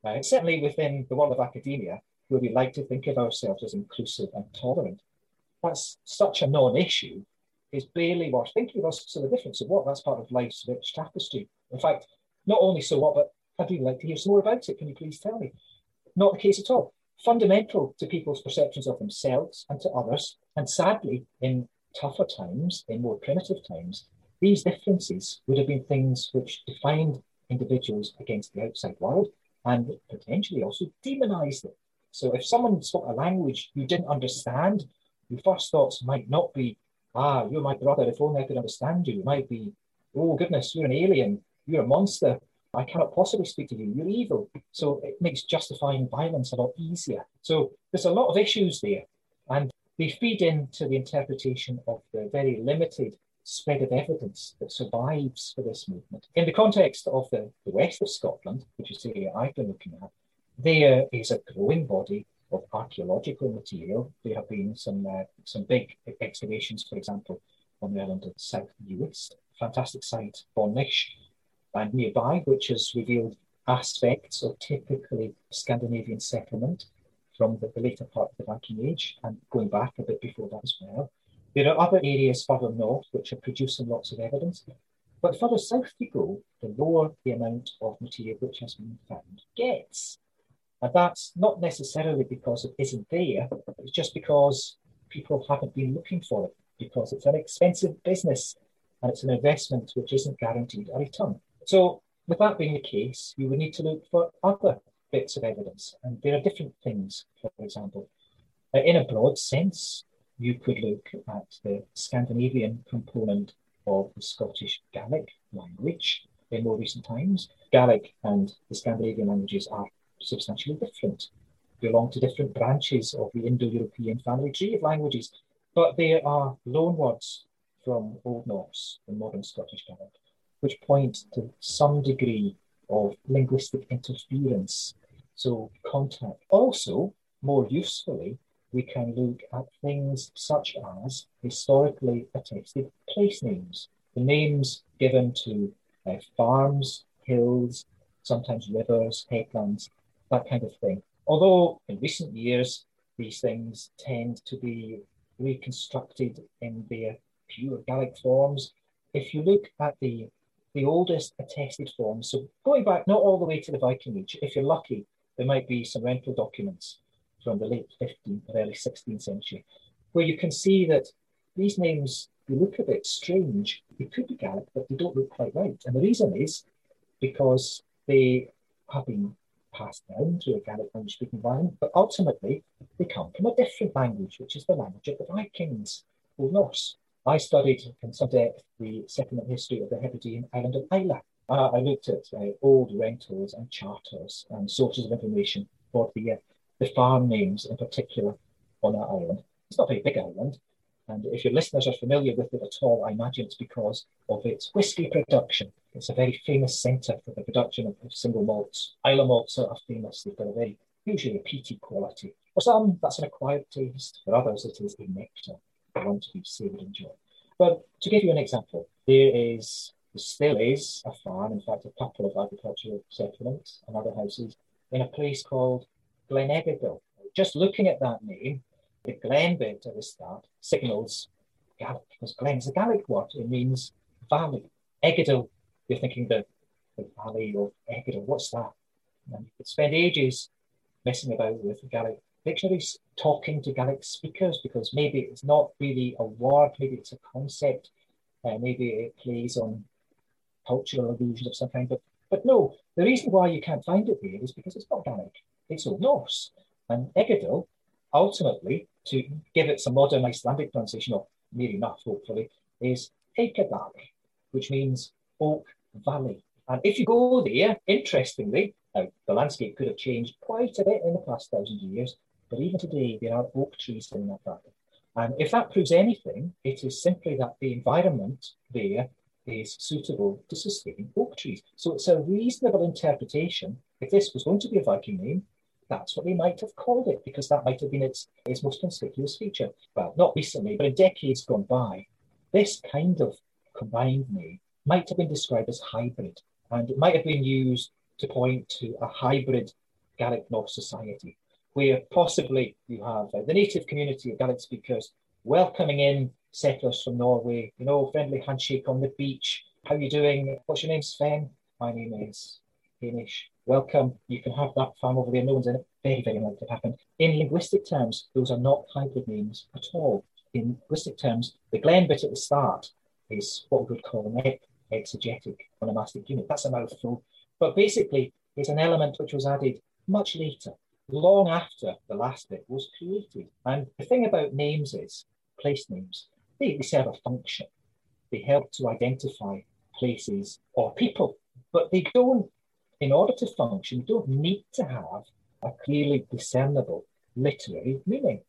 uh, certainly within the world of academia, where we like to think of ourselves as inclusive and tolerant. That's such a non-issue. It's barely worth thinking about. So the difference of what that's part of life's rich tapestry. In fact, not only so what, but I'd really like to hear some more about it. Can you please tell me? Not the case at all. Fundamental to people's perceptions of themselves and to others, and sadly, in tougher times, in more primitive times, these differences would have been things which defined individuals against the outside world and potentially also demonized them. So if someone spoke a language you didn't understand, your first thoughts might not be, ah, you're my brother, if only I could understand you. It might be, oh goodness, you're an alien, you're a monster. I cannot possibly speak to you. You're evil. So it makes justifying violence a lot easier. So there's a lot of issues there. And they feed into the interpretation of the very limited spread of evidence that survives for this movement. In the context of the, the west of Scotland, which is the area I've been looking at, there is a growing body of archaeological material. There have been some uh, some big excavations, for example, on the island of South Uist, fantastic site, Bornish, and nearby, which has revealed aspects of typically Scandinavian settlement from the, the later part of the Viking Age and going back a bit before that as well. There are other areas further north which are producing lots of evidence. But further south you go, the lower the amount of material which has been found gets. And that's not necessarily because it isn't there, it's just because people haven't been looking for it, because it's an expensive business and it's an investment which isn't guaranteed a return. So, with that being the case, you would need to look for other bits of evidence. And there are different things, for example. Uh, in a broad sense, you could look at the Scandinavian component of the Scottish Gaelic language in more recent times. Gaelic and the Scandinavian languages are substantially different, belong to different branches of the Indo-European family tree of languages, but there are loanwords from Old Norse and modern Scottish Gaelic, which point to some degree of linguistic interference, so contact. Also, more usefully, we can look at things such as historically attested place names, the names given to uh, farms, hills, sometimes rivers, headlands, that kind of thing. Although in recent years, these things tend to be reconstructed in their pure Gaelic forms. If you look at the the oldest attested forms, so going back not all the way to the Viking Age, if you're lucky, there might be some rental documents from the late 15th or early 16th century, where you can see that these names, you look a bit strange. They could be Gaelic, but they don't look quite right. And the reason is because they have been passed down through a Gaelic language speaking environment, but ultimately they come from a different language, which is the language of the Vikings, or Norse. I studied in some depth the settlement history of the Hebridean island of Islay. Uh, I looked at uh, old rentals and charters and sources of information for the, uh, the farm names in particular on that island. It's not a very big island, and if your listeners are familiar with it at all, I imagine it's because of its whisky production. It's a very famous centre for the production of, of single malts. Islay malts are famous. They've got a very, usually a peaty quality. For some, that's an acquired taste. For others, it is a nectar, they want to be savoured and enjoyed. But to give you an example, there is, there still is a farm, in fact, a couple of agricultural settlements and other houses in a place called Glen Egidal. Just looking at that name, the Glen bit at the start signals Gaelic, because Glen's a Gaelic word. It means valley. Egidal, you're thinking the, the valley of Egidal. What's that? And you could spend ages messing about with Gaelic dictionaries, talking to Gaelic speakers, because maybe it's not really a word, maybe it's a concept, uh, maybe it plays on cultural illusions of some kind. But but no, the reason why you can't find it there is because it's not Gaelic, it's Old Norse. And Egidal ultimately, to give it some modern Icelandic pronunciation, or near enough, hopefully, is Eikadal, which means Oak Valley. And if you go there, interestingly, now the landscape could have changed quite a bit in the past thousand years, but even today there are oak trees in that valley. And if that proves anything, it is simply that the environment there is suitable to sustain oak trees. So it's a reasonable interpretation. If this was going to be a Viking name, that's what they might have called it because that might have been its, its most conspicuous feature. Well, not recently, but in decades gone by, this kind of combined name might have been described as hybrid, and it might have been used to point to a hybrid Gaelic Norse society, where possibly you have uh, the native community of Gaelic speakers welcoming in settlers from Norway, you know, friendly handshake on the beach. How you doing? What's your name, Sven? My name is Hamish welcome, you can have that farm over there, no one's in it. Very, very likely to happen. In linguistic terms, those are not hybrid names at all. In linguistic terms, the Glen bit at the start is what we would call an epexegetic onomastic unit. That's a mouthful. But basically, it's an element which was added much later, long after the last bit was created. And the thing about names is, place names, they, they serve a function. They help to identify places or people, but they don't in order to function, don't need to have a clearly discernible literary meaning.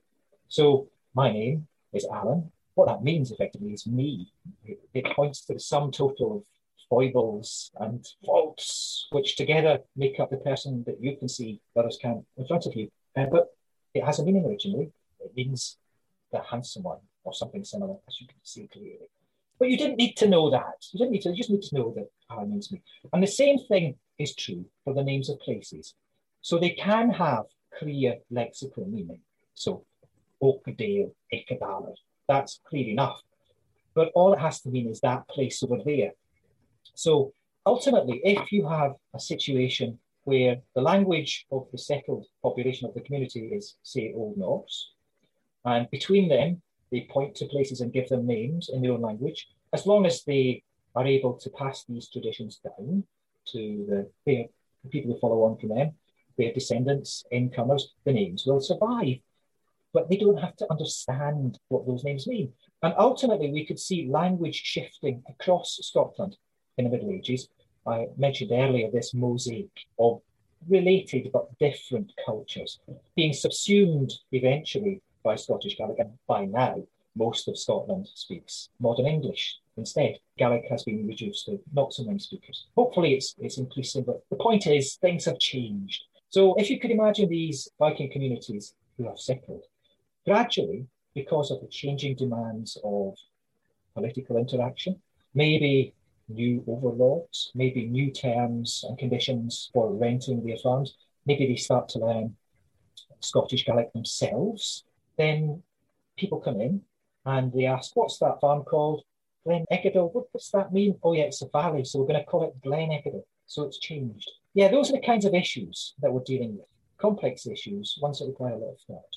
So my name is Alan. What that means effectively is me. It, it points to the sum total of foibles and faults, which together make up the person that you can see, others can't, in front of you. Uh, but it has a meaning originally. It means the handsome one or something similar, as you can see clearly. But you didn't need to know that. You didn't need to, you just need to know that Alan means me. And the same thing is true for the names of places. So they can have clear lexical meaning. So Oakdale, Ekadaler, that's clear enough. But all it has to mean is that place over there. So ultimately, if you have a situation where the language of the settled population of the community is, say, Old Norse, and between them, they point to places and give them names in their own language, as long as they are able to pass these traditions down, to the, the people who follow on from them, their descendants, incomers, the names will survive. But they don't have to understand what those names mean. And ultimately, we could see language shifting across Scotland in the Middle Ages. I mentioned earlier this mosaic of related but different cultures being subsumed eventually by Scottish Gaelic. And by now, most of Scotland speaks modern English. Instead, Gaelic has been reduced to not so many speakers. Hopefully, it's, it's increasing, but the point is things have changed. So, if you could imagine these Viking communities who have settled, gradually, because of the changing demands of political interaction, maybe new overlords, maybe new terms and conditions for renting their farms, maybe they start to learn Scottish Gaelic themselves, then people come in and they ask, What's that farm called? Glen Egidal. What does that mean? Oh, yeah, it's a valley, so we're going to call it Glen Egidal. So it's changed. Yeah, those are the kinds of issues that we're dealing with. Complex issues, ones that require a lot of thought.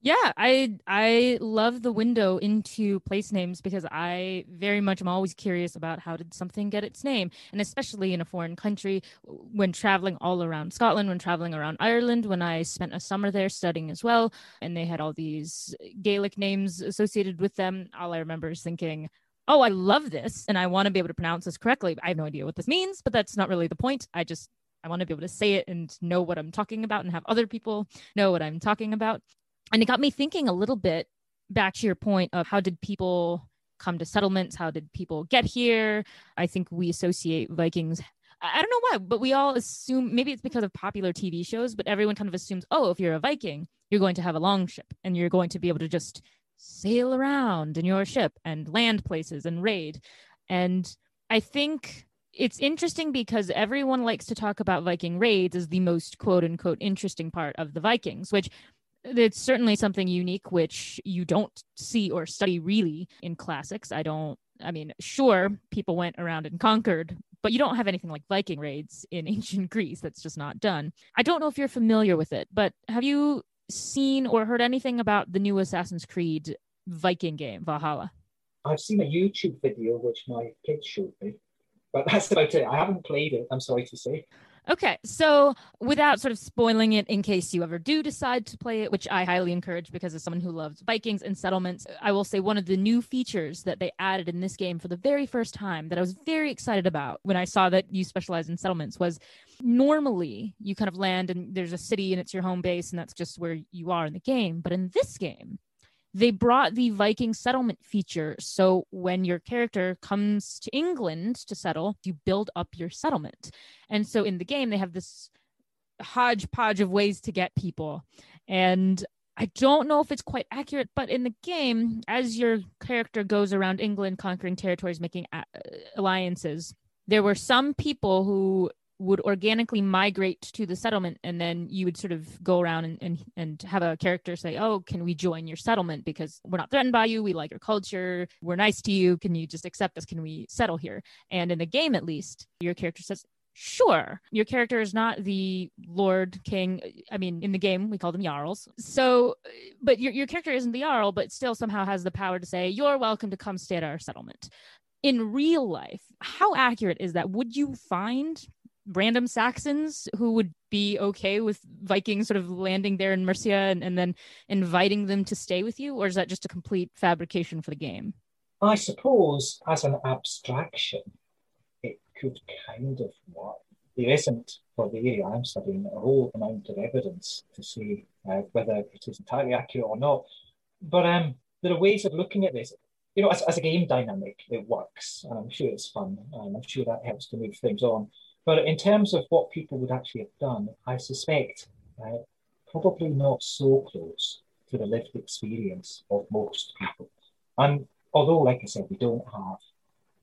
Yeah, I I love the window into place names because I very much am always curious about how did something get its name, and especially in a foreign country when traveling all around Scotland, when traveling around Ireland, when I spent a summer there studying as well, and they had all these Gaelic names associated with them. All I remember is thinking, "Oh, I love this, and I want to be able to pronounce this correctly." I have no idea what this means, but that's not really the point. I just I want to be able to say it and know what I'm talking about and have other people know what I'm talking about and it got me thinking a little bit back to your point of how did people come to settlements how did people get here i think we associate vikings I don't know why, but we all assume maybe it's because of popular TV shows, but everyone kind of assumes, oh, if you're a Viking, you're going to have a long ship and you're going to be able to just sail around in your ship and land places and raid. And I think it's interesting because everyone likes to talk about Viking raids as the most quote unquote interesting part of the Vikings, which it's certainly something unique which you don't see or study really in classics. I don't i mean sure people went around and conquered but you don't have anything like viking raids in ancient greece. That's just not done. I don't know if you're familiar with it but have you seen or heard anything about the new assassin's creed viking game valhalla? I've seen a youtube video which my kids showed me but that's about it. I haven't played it. I'm sorry to say Okay, so without sort of spoiling it in case you ever do decide to play it, which I highly encourage because as someone who loves Vikings and settlements, I will say one of the new features that they added in this game for the very first time that I was very excited about when I saw that you specialize in settlements was normally you kind of land and there's a city and it's your home base and that's just where you are in the game. But in this game, they brought the Viking settlement feature. So when your character comes to England to settle, you build up your settlement. And so in the game, they have this hodgepodge of ways to get people. And I don't know if it's quite accurate, but in the game, as your character goes around England, conquering territories, making alliances, there were some people who would organically migrate to the settlement and then you would sort of go around and, and and have a character say oh can we join your settlement? Because we're not threatened by you. We like your culture. We're nice to you. Can you just accept us? Can we settle here? And in the game at least your character says sure. Your character is not the lord king i mean in the game we call them jarls. So but your, your character isn't the jarl but still somehow has the power to say you're welcome to come stay at our settlement. In real life how accurate is that? Would you find random Saxons who would be okay with Vikings sort of landing there in Mercia and, and then inviting them to stay with you? Or is that just a complete fabrication for the game? I suppose as an abstraction, it could kind of work. There isn't, for the area I'm studying, a whole amount of evidence to see uh, whether it is entirely accurate or not. But um, there are ways of looking at this. You know, as, as a game dynamic, it works, and I'm sure it's fun, and I'm sure that helps to move things on. But in terms of what people would actually have done, I suspect uh, probably not so close to the lived experience of most people. And although, like I said, we don't have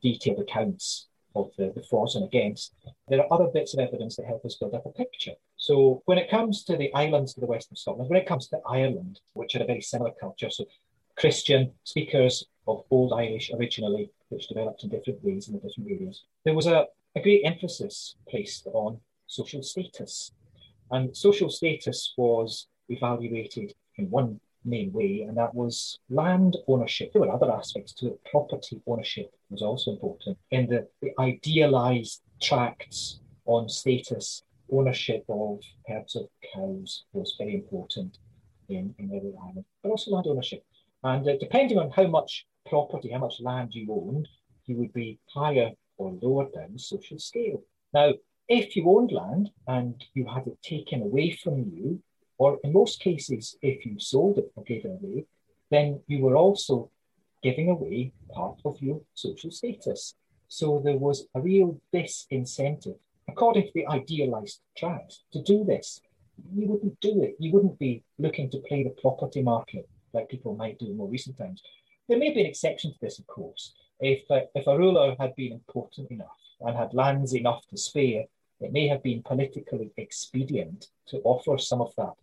detailed accounts of the, the fors and against, there are other bits of evidence that help us build up a picture. So when it comes to the islands to the west of Scotland, when it comes to Ireland, which had a very similar culture, so Christian speakers of Old Irish originally, which developed in different ways in the different areas, there was a, a great emphasis placed on social status. And social status was evaluated in one main way, and that was land ownership. There were other aspects to it. Property ownership was also important. In the, the idealized tracts on status, ownership of herds of cows was very important in, in every island, but also land ownership. And uh, depending on how much property, how much land you owned, you would be higher or lower down the social scale. Now, if you owned land and you had it taken away from you, or in most cases, if you sold it or gave it away, then you were also giving away part of your social status. So there was a real disincentive, according to the idealized tract, to do this. You wouldn't do it. You wouldn't be looking to play the property market like people might do in more recent times. There may be an exception to this, of course, if, uh, if a ruler had been important enough and had lands enough to spare, it may have been politically expedient to offer some of that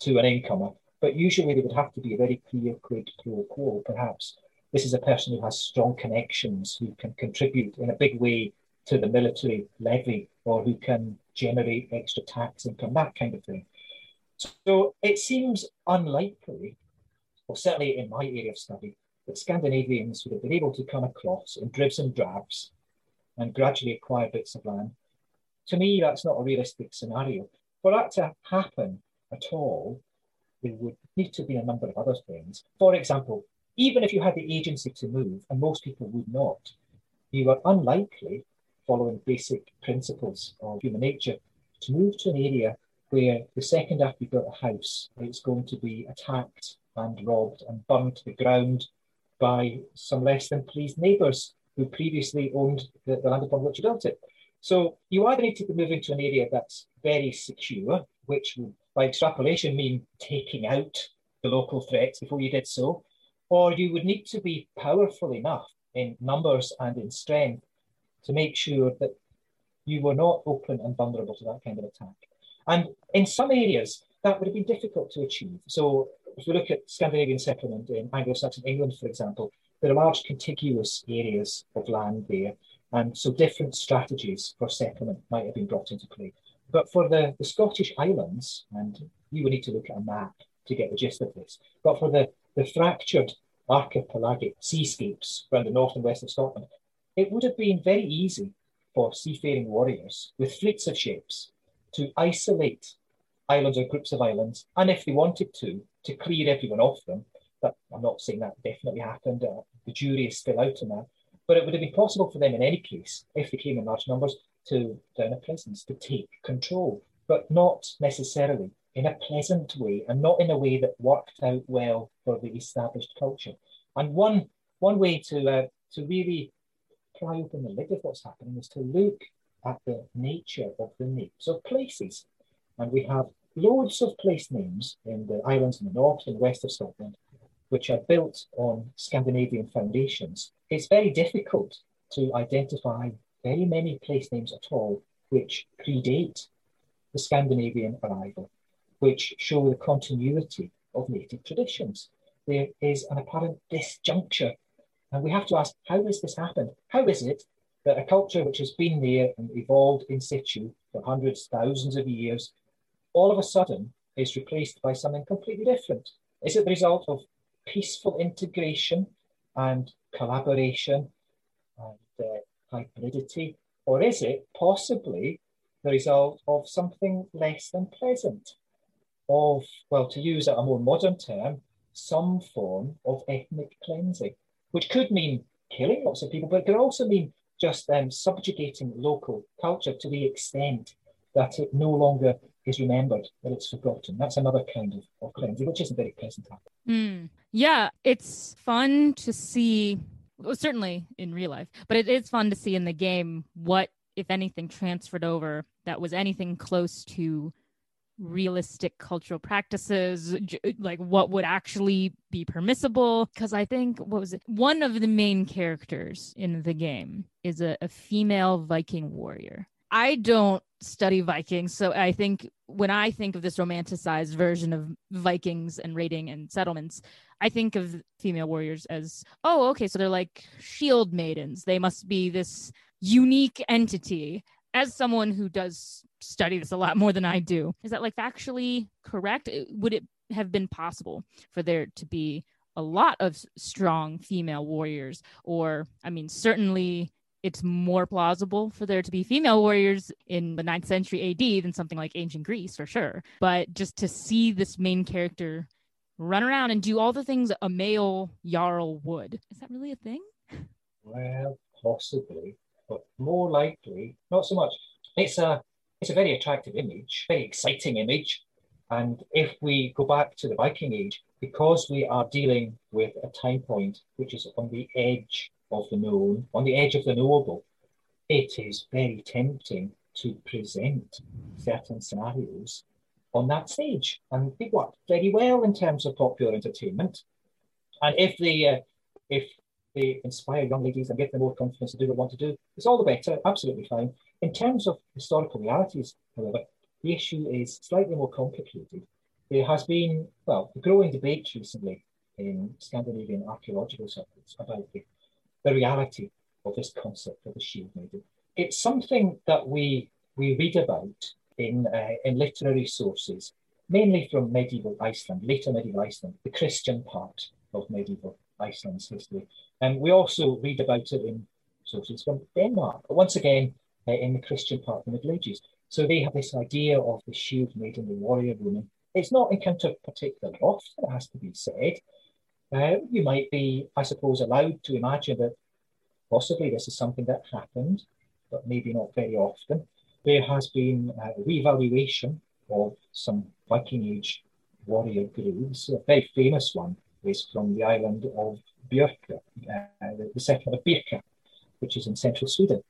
to an incomer. But usually there would have to be a very clear quid pro quo. Perhaps this is a person who has strong connections, who can contribute in a big way to the military levy, or who can generate extra tax income, that kind of thing. So it seems unlikely or certainly in my area of study, that Scandinavians would have been able to come across in dribs and drabs and gradually acquire bits of land. To me, that's not a realistic scenario. For that to happen at all, there would need to be a number of other things. For example, even if you had the agency to move, and most people would not, you are unlikely, following basic principles of human nature, to move to an area where the second after you built a house, it's going to be attacked and robbed and burned to the ground by some less than pleased neighbours who previously owned the, the land upon which you built it. So you either need to be moving to an area that's very secure, which would by extrapolation mean taking out the local threats before you did so, or you would need to be powerful enough in numbers and in strength to make sure that you were not open and vulnerable to that kind of attack. And in some areas, that would have been difficult to achieve. So if we look at Scandinavian settlement in Anglo-Saxon England, for example, there are large contiguous areas of land there. And so different strategies for settlement might have been brought into play. But for the, the Scottish Islands, and you would need to look at a map to get the gist of this, but for the, the fractured archipelagic seascapes around the north and west of Scotland, it would have been very easy for seafaring warriors with fleets of ships to isolate islands or groups of islands, and if they wanted to, to clear everyone off them. But I'm not saying that definitely happened. Uh, the jury is still out on that. But it would have been possible for them in any case, if they came in large numbers, to down a presence, to take control, but not necessarily in a pleasant way and not in a way that worked out well for the established culture. And one one way to uh, to really pry open the lid of what's happening is to look at the nature of the names of places. And we have loads of place names in the islands in the north and west of Scotland, which are built on Scandinavian foundations. It's very difficult to identify very many place names at all which predate the Scandinavian arrival, which show the continuity of native traditions. There is an apparent disjuncture. And we have to ask, how has this happened? How is it that a culture which has been there and evolved in situ for hundreds, thousands of years, all of a sudden is replaced by something completely different? Is it the result of peaceful integration and collaboration and uh, hybridity? Or is it possibly the result of something less than pleasant? Of, well, to use a more modern term, some form of ethnic cleansing, which could mean killing lots of people, but it could also mean just um, subjugating local culture to the extent that it no longer is remembered, that it's forgotten. That's another kind of, of cleansing, which isn't very pleasant. Mm. Yeah, it's fun to see well, certainly in real life, but it is fun to see in the game what, if anything, transferred over that was anything close to realistic cultural practices like what would actually be permissible because i think what was it one of the main characters in the game is a, a female viking warrior i don't study vikings so i think when i think of this romanticized version of vikings and raiding and settlements I think of female warriors as, oh, okay, so they're like shield maidens. They must be this unique entity. As someone who does study this a lot more than I do, is that like factually correct? Uh, would it have been possible for there to be a lot of strong female warriors? Or, I mean, certainly it's more plausible for there to be female warriors in the 9th century AD than something like ancient Greece, for sure. But just to see this main character run around and do all the things a male Jarl would. Is that really a thing? Well, possibly, but more likely, not so much. It's a it's a very attractive image, very exciting image. And if we go back to the Viking Age, because we are dealing with a time point which is on the edge of the known, on the edge of the knowable, it is very tempting to present certain scenarios on that stage. And they work very well in terms of popular entertainment. And if they uh, if they inspire young ladies and give them more confidence to do what they want to do, it's all the better, absolutely fine. In terms of historical realities, however, the issue is slightly more complicated. There has been, well, a growing debate recently in Scandinavian archaeological circles about the, the reality of this concept of the shield maiden. It's something that we we read about in, uh, in literary sources mainly from medieval Iceland, later medieval Iceland, the Christian part of medieval Iceland's history. And we also read about it in sources from Denmark, but once again, uh, in the Christian part of the Middle Ages. So they have this idea of the shield maiden, the warrior woman. It's not encountered particularly often, it has to be said. Uh, you might be, I suppose, allowed to imagine that possibly this is something that happened, but maybe not very often. There has been a revaluation of some Viking Age warrior graves. A very famous one is from the island of Björkö, uh, the, the settlement of Birka, which is in central Sweden.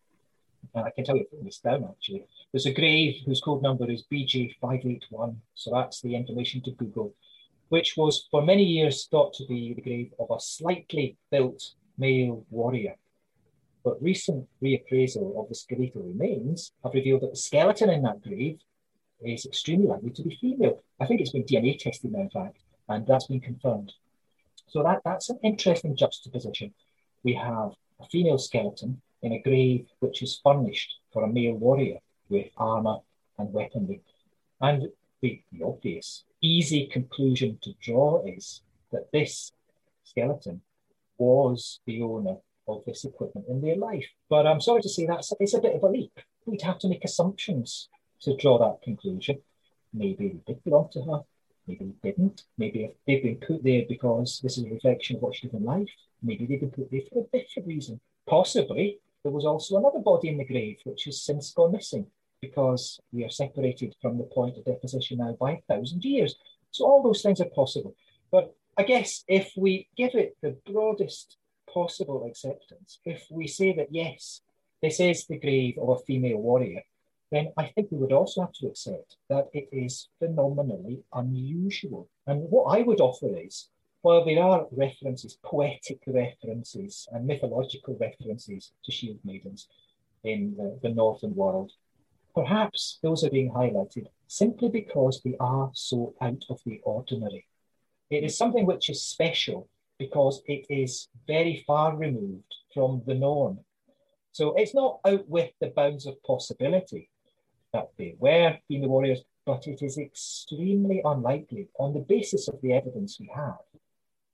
And I can tell you from this down actually. There's a grave whose code number is BJ581, so that's the information to Google, which was for many years thought to be the grave of a slightly built male warrior. But recent reappraisal of the skeletal remains have revealed that the skeleton in that grave is extremely likely to be female. I think it's been DNA tested now, in fact, and that's been confirmed. So that, that's an interesting juxtaposition. We have a female skeleton in a grave which is furnished for a male warrior with armour and weaponry. And the, obvious, easy conclusion to draw is that this skeleton was the owner of this equipment in their life. But I'm sorry to say that it's a bit of a leap. We'd have to make assumptions to draw that conclusion. Maybe they did belong to her, maybe they didn't. Maybe they've been put there because this is a reflection of what she did in life. Maybe they've been put there for a different reason. Possibly there was also another body in the grave which has since gone missing because we are separated from the point of deposition now by a thousand years. So all those things are possible. But I guess if we give it the broadest possible acceptance, if we say that yes, this is the grave of a female warrior, then I think we would also have to accept that it is phenomenally unusual. And what I would offer is while there are references, poetic references, and mythological references to shield maidens in the, the northern world, perhaps those are being highlighted simply because they are so out of the ordinary. It is something which is special because it is very far removed from the norm. So it's not out with the bounds of possibility that they were female warriors, but it is extremely unlikely on the basis of the evidence we have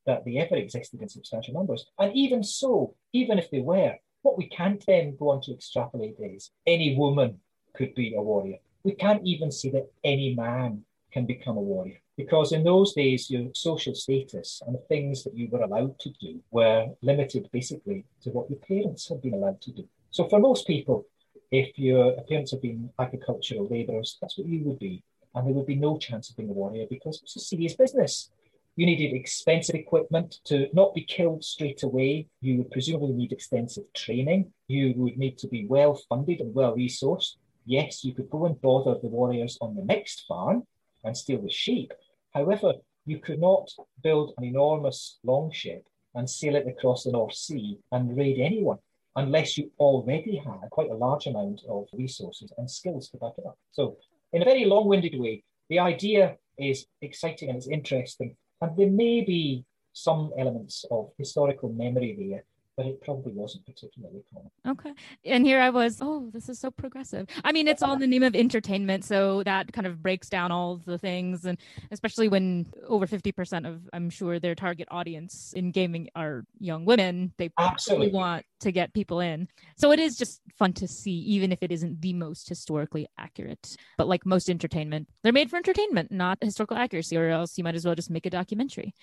that they ever existed in substantial numbers. And even so, even if they were, what we can't then go on to extrapolate is any woman could be a warrior. We can't even say that any man can become a warrior. Because in those days, your social status and the things that you were allowed to do were limited basically to what your parents had been allowed to do. So for most people, if your parents had been agricultural labourers, that's what you would be. And there would be no chance of being a warrior because it's a serious business. You needed expensive equipment to not be killed straight away. You would presumably need extensive training. You would need to be well funded and well resourced. Yes, you could go and bother the warriors on the next farm and steal the sheep. However, you could not build an enormous longship and sail it across the North Sea and raid anyone unless you already had quite a large amount of resources and skills to back it up. So, in a very long winded way, the idea is exciting and it's interesting, and there may be some elements of historical memory there but it probably wasn't particularly common. Okay. And here I was, oh, this is so progressive. I mean, it's all in the name of entertainment. So that kind of breaks down all the things. And especially when over 50% of, I'm sure, their target audience in gaming are young women, they absolutely want to get people in. So it is just fun to see, even if it isn't the most historically accurate. But like most entertainment, they're made for entertainment, not historical accuracy, or else you might as well just make a documentary.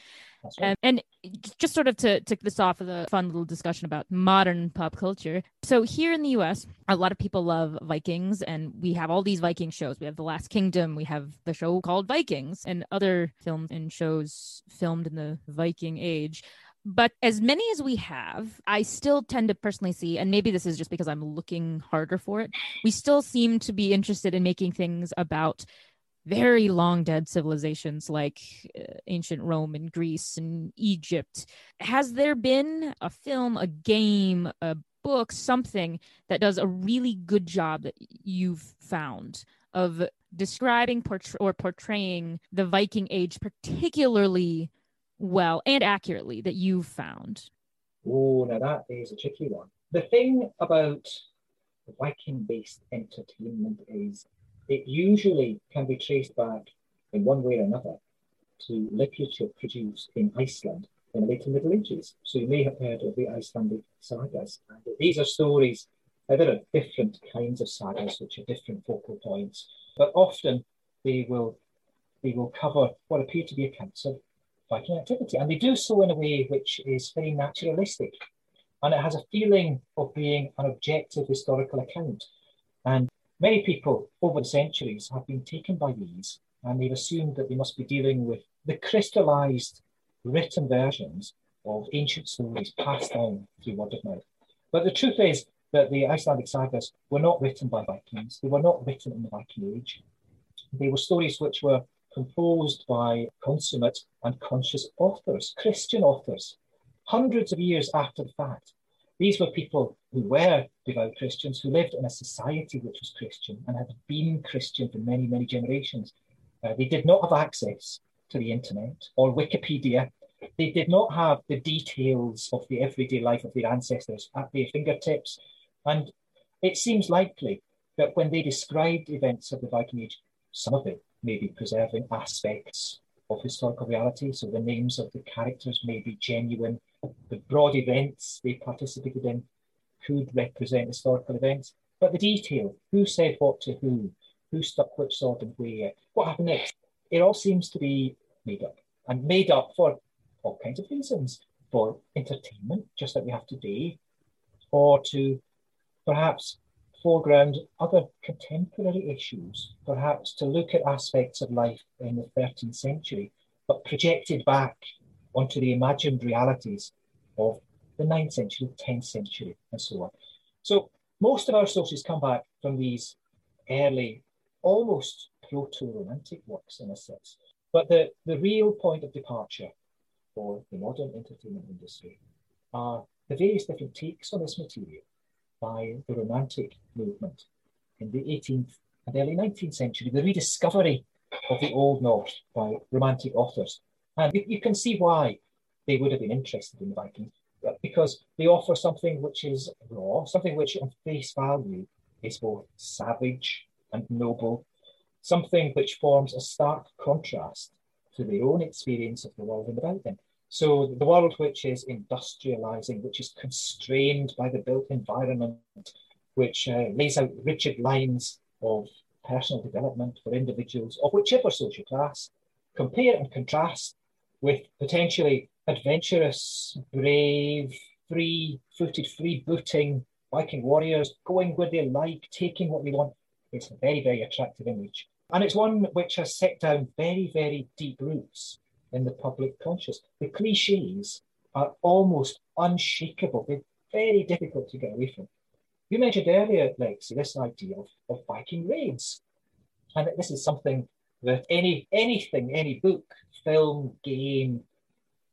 Right. Um, and just sort of to tick this off of the fun little discussion about modern pop culture. So here in the US, a lot of people love Vikings, and we have all these Viking shows. We have The Last Kingdom, we have the show called Vikings, and other films and shows filmed in the Viking age. But as many as we have, I still tend to personally see, and maybe this is just because I'm looking harder for it, we still seem to be interested in making things about very long dead civilizations like uh, ancient Rome and Greece and Egypt. Has there been a film, a game, a book, something that does a really good job that you've found of describing portray- or portraying the Viking age particularly well and accurately that you've found? Oh, now that is a tricky one. The thing about Viking based entertainment is it usually can be traced back in one way or another to literature produced in Iceland in the later Middle Ages. So you may have heard of the Icelandic sagas. And these are stories, there are different kinds of sagas which are different focal points, but often they will they will cover what appear to be accounts of Viking activity. And they do so in a way which is very naturalistic. And it has a feeling of being an objective historical account. And many people over the centuries have been taken by these and they've assumed that they must be dealing with the crystallized written versions of ancient stories passed down through word of mouth. But the truth is that the Icelandic sagas were not written by Vikings, they were not written in the Viking Age. They were stories which were composed by consummate and conscious authors, Christian authors, hundreds of years after the fact. These were people who were devout Christians, who lived in a society which was Christian and had been Christian for many, many generations. Uh, they did not have access to the internet or Wikipedia. They did not have the details of the everyday life of their ancestors at their fingertips. And it seems likely that when they described events of the Viking Age, some of it may be preserving aspects of historical reality. So the names of the characters may be genuine. The broad events they participated in could represent historical events. But the detail, who said what to who, who stuck which sword and where, uh, what happened next, it all seems to be made up. And made up for all kinds of reasons, for entertainment, just like we have today, or to perhaps foreground other contemporary issues, perhaps to look at aspects of life in the 13th century, but projected back onto the imagined realities of the 9th century, 10th century, and so on. So most of our sources come back from these early, almost proto-romantic works in a sense. But the, the real point of departure for the modern entertainment industry are the various different takes on this material by the Romantic movement in the 18th and early 19th century, the rediscovery of the Old North by Romantic authors. And you, can see why they would have been interested in the Vikings, because they offer something which is raw, something which on face value is both savage and noble, something which forms a stark contrast to their own experience of the world and about them. So the world which is industrializing, which is constrained by the built environment, which uh, lays out rigid lines of personal development for individuals of whichever social class, compare and contrast with potentially adventurous, brave, free-footed, free-booting Viking warriors going where they like, taking what they want. It's a very, very attractive image. And it's one which has set down very, very deep roots in the public conscious. The cliches are almost unshakable. They're very difficult to get away from. You mentioned earlier, Lexi, this idea of, of Viking raids. And this is something that any anything, any book, film, game,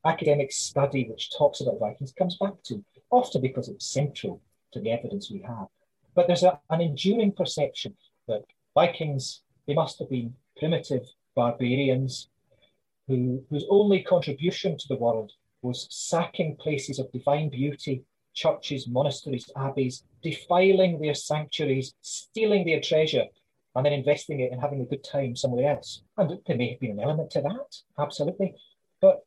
academic study which talks about Vikings comes back to, often because it's central to the evidence we have. But there's a, an enduring perception that Vikings, they must have been primitive barbarians who, whose only contribution to the world was sacking places of divine beauty, churches, monasteries, abbeys, defiling their sanctuaries, stealing their treasure, and then investing it and having a good time somewhere else. And there may have been an element to that, absolutely. But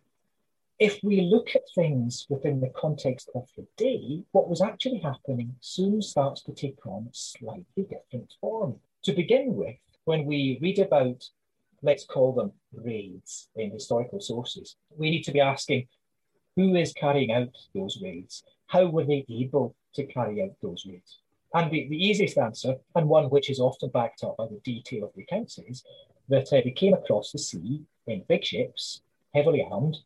if we look at things within the context of the day, what was actually happening soon starts to take on a slightly different form. To begin with, when we read about let's call them raids in historical sources. We need to be asking who is carrying out those raids? How were they able to carry out those raids? And the, the easiest answer, and one which is often backed up by the detail of the accounts, is that uh, they came across the sea in big ships, heavily armed,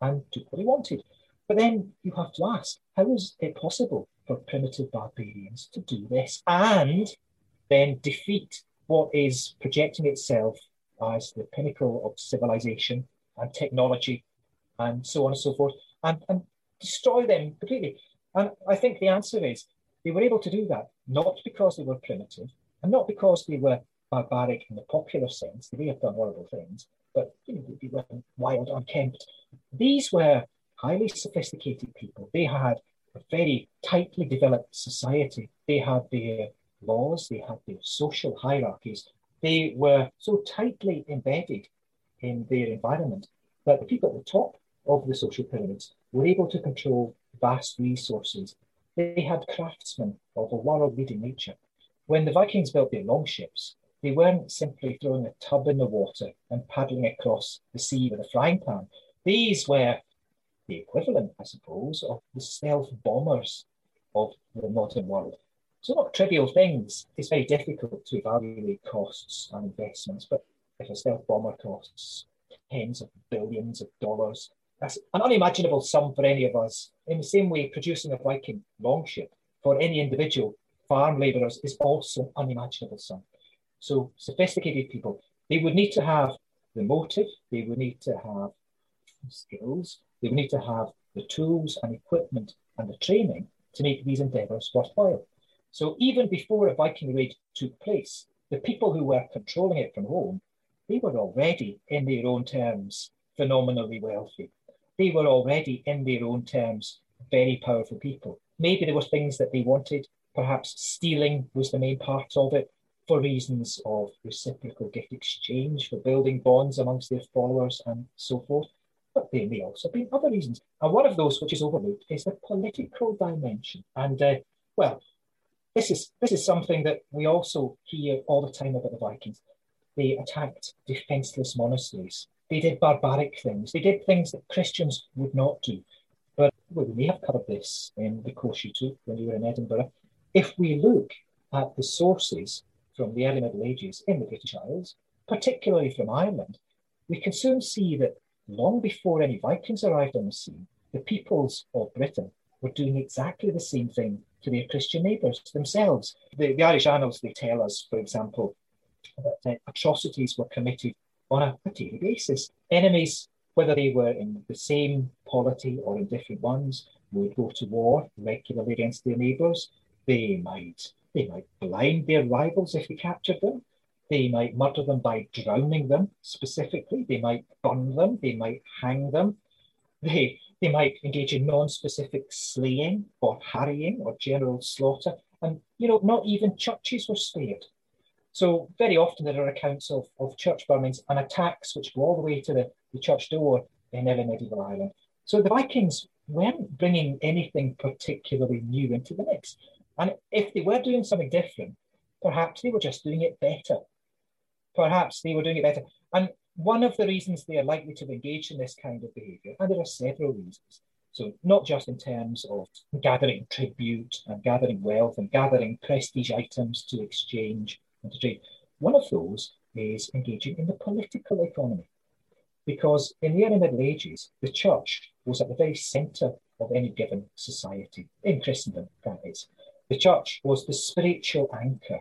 and took what they wanted. But then you have to ask, how is it possible for primitive barbarians to do this and then defeat what is projecting itself as the pinnacle of civilization and technology and so on and so forth, and, and destroy them completely. And I think the answer is they were able to do that not because they were primitive and not because they were barbaric in the popular sense, they may have done horrible things, but you know, they were wild, unkempt. These were highly sophisticated people. They had a very tightly developed society. They had their laws, they had their social hierarchies, they were so tightly embedded in their environment that the people at the top of the social pyramids were able to control vast resources. They had craftsmen of a world leading nature. When the Vikings built their longships, they weren't simply throwing a tub in the water and paddling across the sea with a frying pan. These were the equivalent, I suppose, of the stealth bombers of the modern world. So, not trivial things. It's very difficult to evaluate costs and investments, but if a stealth bomber costs tens of billions of dollars, that's an unimaginable sum for any of us. In the same way, producing a Viking longship for any individual farm labourers is also an unimaginable sum. So, sophisticated people, they would need to have the motive, they would need to have skills, they would need to have the tools and equipment and the training to make these endeavours worthwhile. So even before a Viking raid took place, the people who were controlling it from home, they were already, in their own terms, phenomenally wealthy. They were already, in their own terms, very powerful people. Maybe there were things that they wanted. Perhaps stealing was the main part of it for reasons of reciprocal gift exchange, for building bonds amongst their followers and so forth but there may also be other reasons. And one of those which is overlooked is the political dimension. And uh, well, this is this is something that we also hear all the time about the Vikings. They attacked defenseless monasteries. They did barbaric things. They did things that Christians would not do. But we may have covered this in the course you took when you were in Edinburgh. If we look at the sources from the early Middle Ages in the British Isles, particularly from Ireland, we can soon see that long before any Vikings arrived on the scene, the peoples of Britain were doing exactly the same thing to their Christian neighbours themselves. The, the Irish annals, they tell us, for example, that uh, atrocities were committed on a, daily basis. Enemies, whether they were in the same polity or in different ones, would go to war regularly against their neighbours. They might they might blind their rivals if they captured them. They might murder them by drowning them specifically. They might burn them. They might hang them. They, they might engage in non-specific slaying or harrying or general slaughter. And, you know, not even churches were spared. So very often there are accounts of, of church burnings and attacks which go all the way to the, the church door in early medieval Ireland. So the Vikings weren't bringing anything particularly new into the mix. And if they were doing something different, perhaps they were just doing it better perhaps they were doing it better. And one of the reasons they are likely to engage in this kind of behaviour, and there are several reasons, so not just in terms of gathering tribute and gathering wealth and gathering prestige items to exchange and to trade. One of those is engaging in the political economy. Because in the early Middle Ages, the church was at the very centre of any given society, in Christendom, that is. The church was the spiritual anchor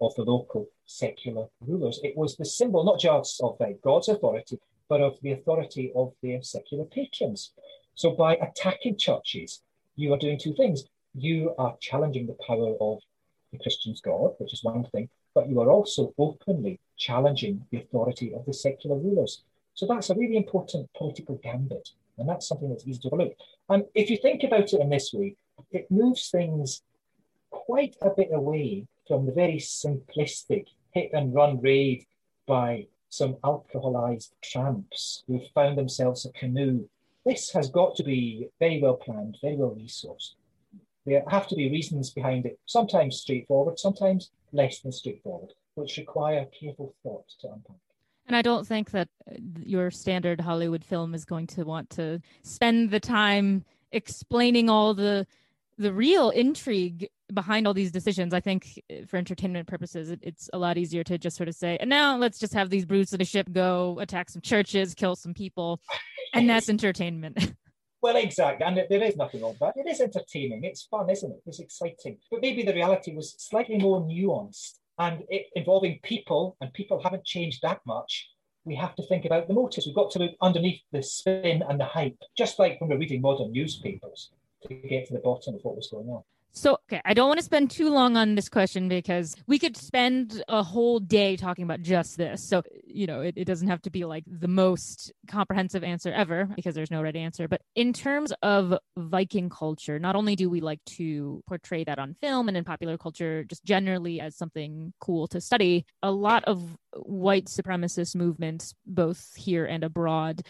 of the local secular rulers. It was the symbol not just of God's authority, but of the authority of their secular patrons. So by attacking churches, you are doing two things. You are challenging the power of the Christian's God, which is one thing, but you are also openly challenging the authority of the secular rulers. So that's a really important political gambit. And that's something that's easy to overlook. And if you think about it in this way, it moves things quite a bit away from the very simplistic hit and run raid by some alcoholized tramps who found themselves a canoe. This has got to be very well planned, very well resourced. There have to be reasons behind it, sometimes straightforward, sometimes less than straightforward, which require careful thought to unpack. And I don't think that your standard Hollywood film is going to want to spend the time explaining all the the real intrigue behind all these decisions, I think for entertainment purposes, it, it's a lot easier to just sort of say, and now let's just have these brutes of a ship go attack some churches, kill some people, and that's entertainment. Well, exactly. And there is nothing wrong with that. It is entertaining. It's fun, isn't it? It's exciting. But maybe the reality was slightly more nuanced and it, involving people, and people haven't changed that much. We have to think about the motives. We've got to look underneath the spin and the hype, just like when we're reading modern newspapers to get to the bottom of what was going on. So, okay, I don't want to spend too long on this question because we could spend a whole day talking about just this. So, you know, it, it doesn't have to be like the most comprehensive answer ever because there's no right answer. But in terms of Viking culture, not only do we like to portray that on film and in popular culture just generally as something cool to study, a lot of white supremacist movements, both here and abroad,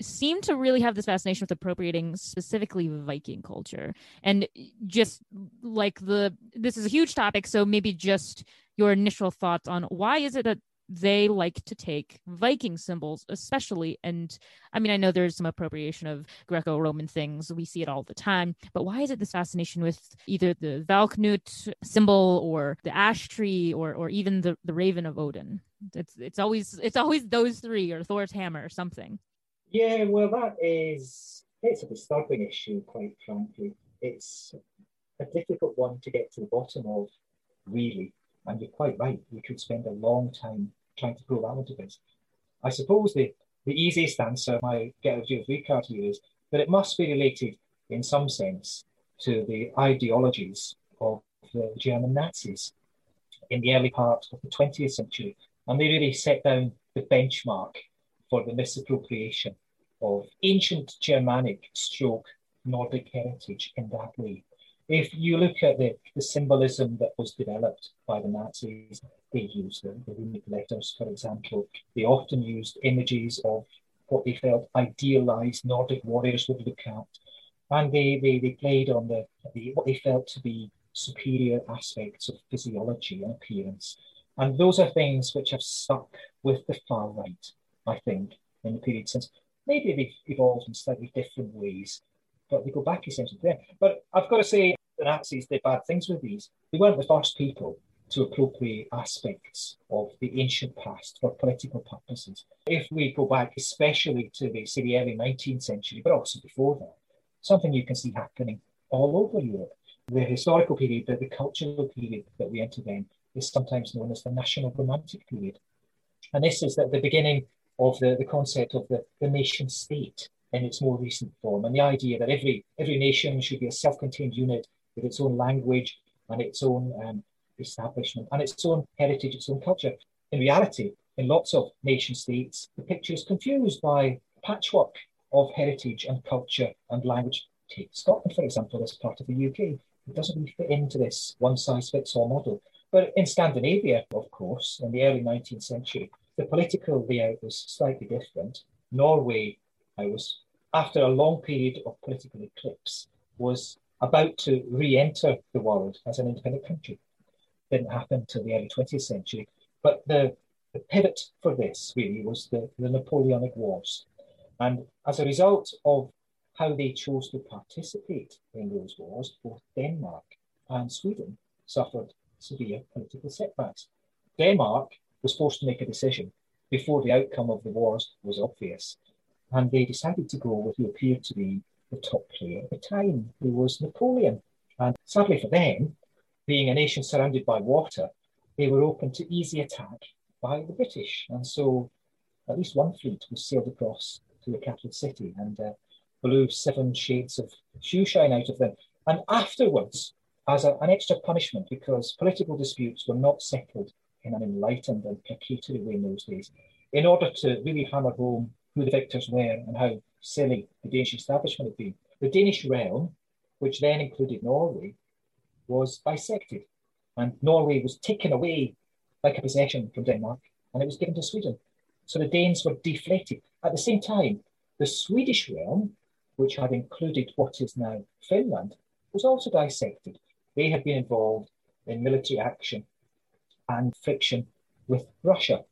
seem to really have this fascination with appropriating specifically Viking culture. And just like the, this is a huge topic. So maybe just your initial thoughts on why is it that they like to take Viking symbols, especially. And I mean, I know there's some appropriation of Greco Roman things, we see it all the time, but why is it this fascination with either the Valknut symbol or the ash tree or, or even the, the raven of Odin? It's, it's always it's always those three or Thor's hammer or something. Yeah, well, that is it's a disturbing issue, quite frankly. It's a difficult one to get to the bottom of, really. And you're quite right. We could spend a long time trying to pull that into bits. I suppose the, the easiest answer might get view of card here is that it must be related in some sense to the ideologies of the German Nazis in the early part of the 20th century. And they really set down the benchmark for the misappropriation of ancient Germanic stroke Nordic heritage in that way. If you look at the, the symbolism that was developed by the Nazis, they used the, the runic letters, for example. They often used images of what they felt idealized Nordic warriors would look at. And they, they, they played on the, the what they felt to be superior aspects of physiology and appearance. And those are things which have stuck with the far right, I think, in the period since maybe they've evolved in slightly different ways, but they go back essentially. But I've got to say, the Nazis did bad things with these. They weren't the first people to appropriate aspects of the ancient past for political purposes. If we go back, especially to the, say, the early 19th century, but also before that, something you can see happening all over Europe. The historical period, the, the cultural period that we enter then, is sometimes known as the National Romantic period. And this is at the beginning of the, the concept of the, the nation state in its more recent form, and the idea that every every nation should be a self-contained unit with its own language and its own um, establishment and its own heritage, its own culture. In reality, in lots of nation states, the picture is confused by patchwork of heritage and culture and language. Take Scotland, for example, as part of the UK. It doesn't really fit into this one size fits all model. But in Scandinavia, of course, in the early 19th century, the political layout was slightly different. Norway, I was, after a long period of political eclipse, was about to re-enter the world as an independent country. Didn't happen until the early 20th century. But the, the pivot for this really was the, the Napoleonic Wars. And as a result of how they chose to participate in those wars, both Denmark and Sweden suffered severe political setbacks. Denmark was forced to make a decision before the outcome of the wars was obvious. And they decided to go with who appeared to be the top player at the time, who was Napoleon. And sadly for them, being a nation surrounded by water, they were open to easy attack by the British. And so at least one fleet was sailed across to the capital city and uh, blew seven shades of shoeshine out of them. And afterwards, as a, an extra punishment, because political disputes were not settled in an enlightened and placatory way in those days, in order to really hammer home who the victors were and how silly the Danish establishment had been. The Danish realm, which then included Norway, was bisected, and Norway was taken away like a possession from Denmark, and it was given to Sweden. So the Danes were deflated. At the same time, the Swedish realm, which had included what is now Finland, was also dissected. They had been involved in military action and friction with Russia.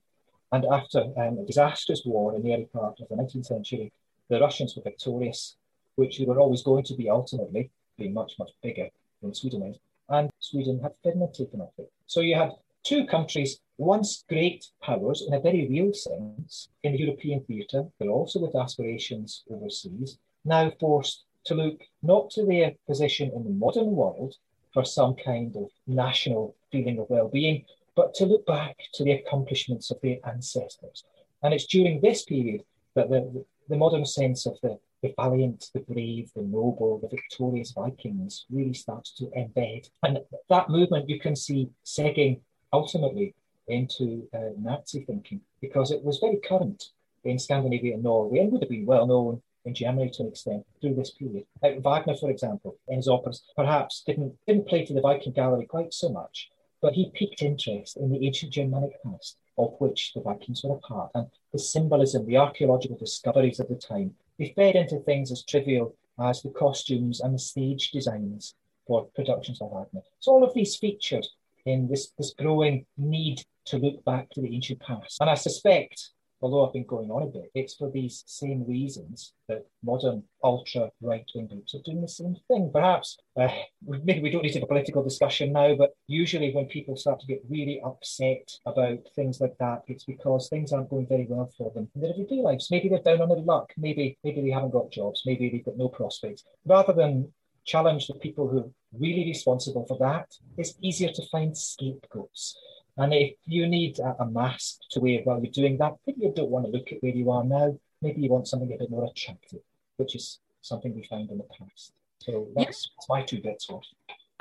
And after um, a disastrous war in the early part of the 19th century, the Russians were victorious, which they were always going to be ultimately, being much, much bigger than Sweden is. And Sweden had Finland taken off it. So you had two countries, once great powers in a very real sense in the European theatre, but also with aspirations overseas, now forced to look not to their position in the modern world for some kind of national feeling of well being, but to look back to the accomplishments of their ancestors. And it's during this period that the, the modern sense of the, the valiant, the brave, the noble, the victorious Vikings really starts to embed. And that movement you can see segging ultimately into uh, Nazi thinking because it was very current in Scandinavia and Norway and would have been well known in Germany to an extent through this period. Like Wagner, for example, in his operas, perhaps didn't didn't play to the Viking gallery quite so much, but he piqued interest in the ancient Germanic past of which the Vikings were a part, and the symbolism, the archaeological discoveries of the time, they fed into things as trivial as the costumes and the stage designs for productions like Wagner. So all of these featured in this, this growing need to look back to the ancient past. And I suspect although I've been going on a bit, it's for these same reasons that modern ultra right wing groups are doing the same thing. Perhaps uh, maybe we don't need to have a political discussion now, but usually when people start to get really upset about things like that, it's because things aren't going very well for them in their everyday lives. Maybe they're down on their luck. Maybe maybe they haven't got jobs. Maybe they've got no prospects. Rather than challenge the people who are really responsible for that, it's easier to find scapegoats. And if you need a, a mask to wear while you're doing that, maybe you don't want to look at where you are now. Maybe you want something a bit more attractive, which is something we found in the past. So that's, yeah. my two bits worth.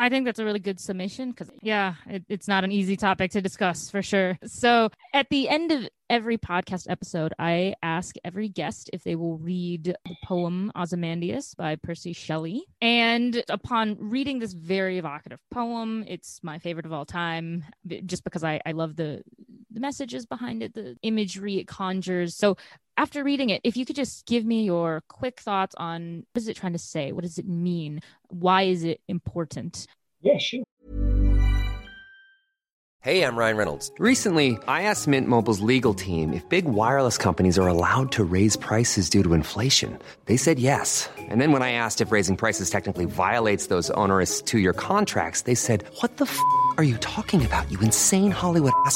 I think that's a really good summation because, yeah, it, it's not an easy topic to discuss for sure. So, at the end of every podcast episode, I ask every guest if they will read the poem Ozymandias by Percy Shelley. And upon reading this very evocative poem, it's my favorite of all time, just because I, I love the, the messages behind it, the imagery it conjures. So, after reading it, if you could just give me your quick thoughts on what is it trying to say? What does it mean? Why is it important? Yeah, sure. Hey, I'm Ryan Reynolds. Recently, I asked Mint Mobile's legal team if big wireless companies are allowed to raise prices due to inflation. They said yes. And then when I asked if raising prices technically violates those onerous two year contracts, they said, What the f are you talking about, you insane Hollywood ass?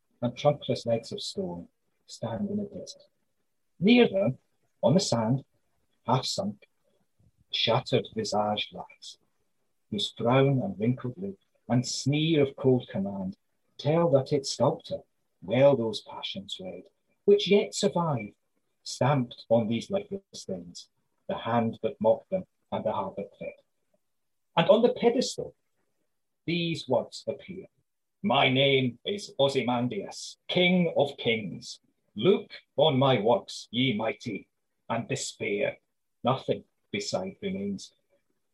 and trunkless legs of stone stand in the desert. Near them, on the sand, half sunk, shattered visage lies, whose frown and wrinkled lip and sneer of cold command tell that its sculptor well those passions read, which yet survive, stamped on these lifeless things, the hand that mocked them and the heart that fed. And on the pedestal, these words appear my name is Ozymandias, King of Kings. Look on my works, ye mighty, and despair. Nothing beside remains.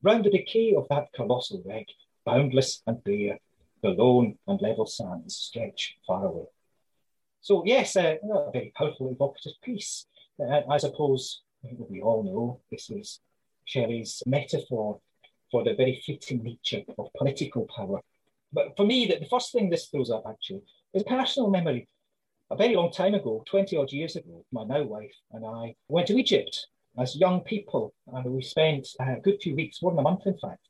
Round the decay of that colossal wreck, boundless and bare, the lone and level sands stretch far away. So, yes, uh, a very powerful, evocative piece. Uh, I suppose we all know this is Shelley's metaphor for the very fleeting nature of political power But for me, the, the first thing this throws up actually is a personal memory. A very long time ago, 20 odd years ago, my now wife and I went to Egypt as young people, and we spent a good few weeks, more than a month in fact,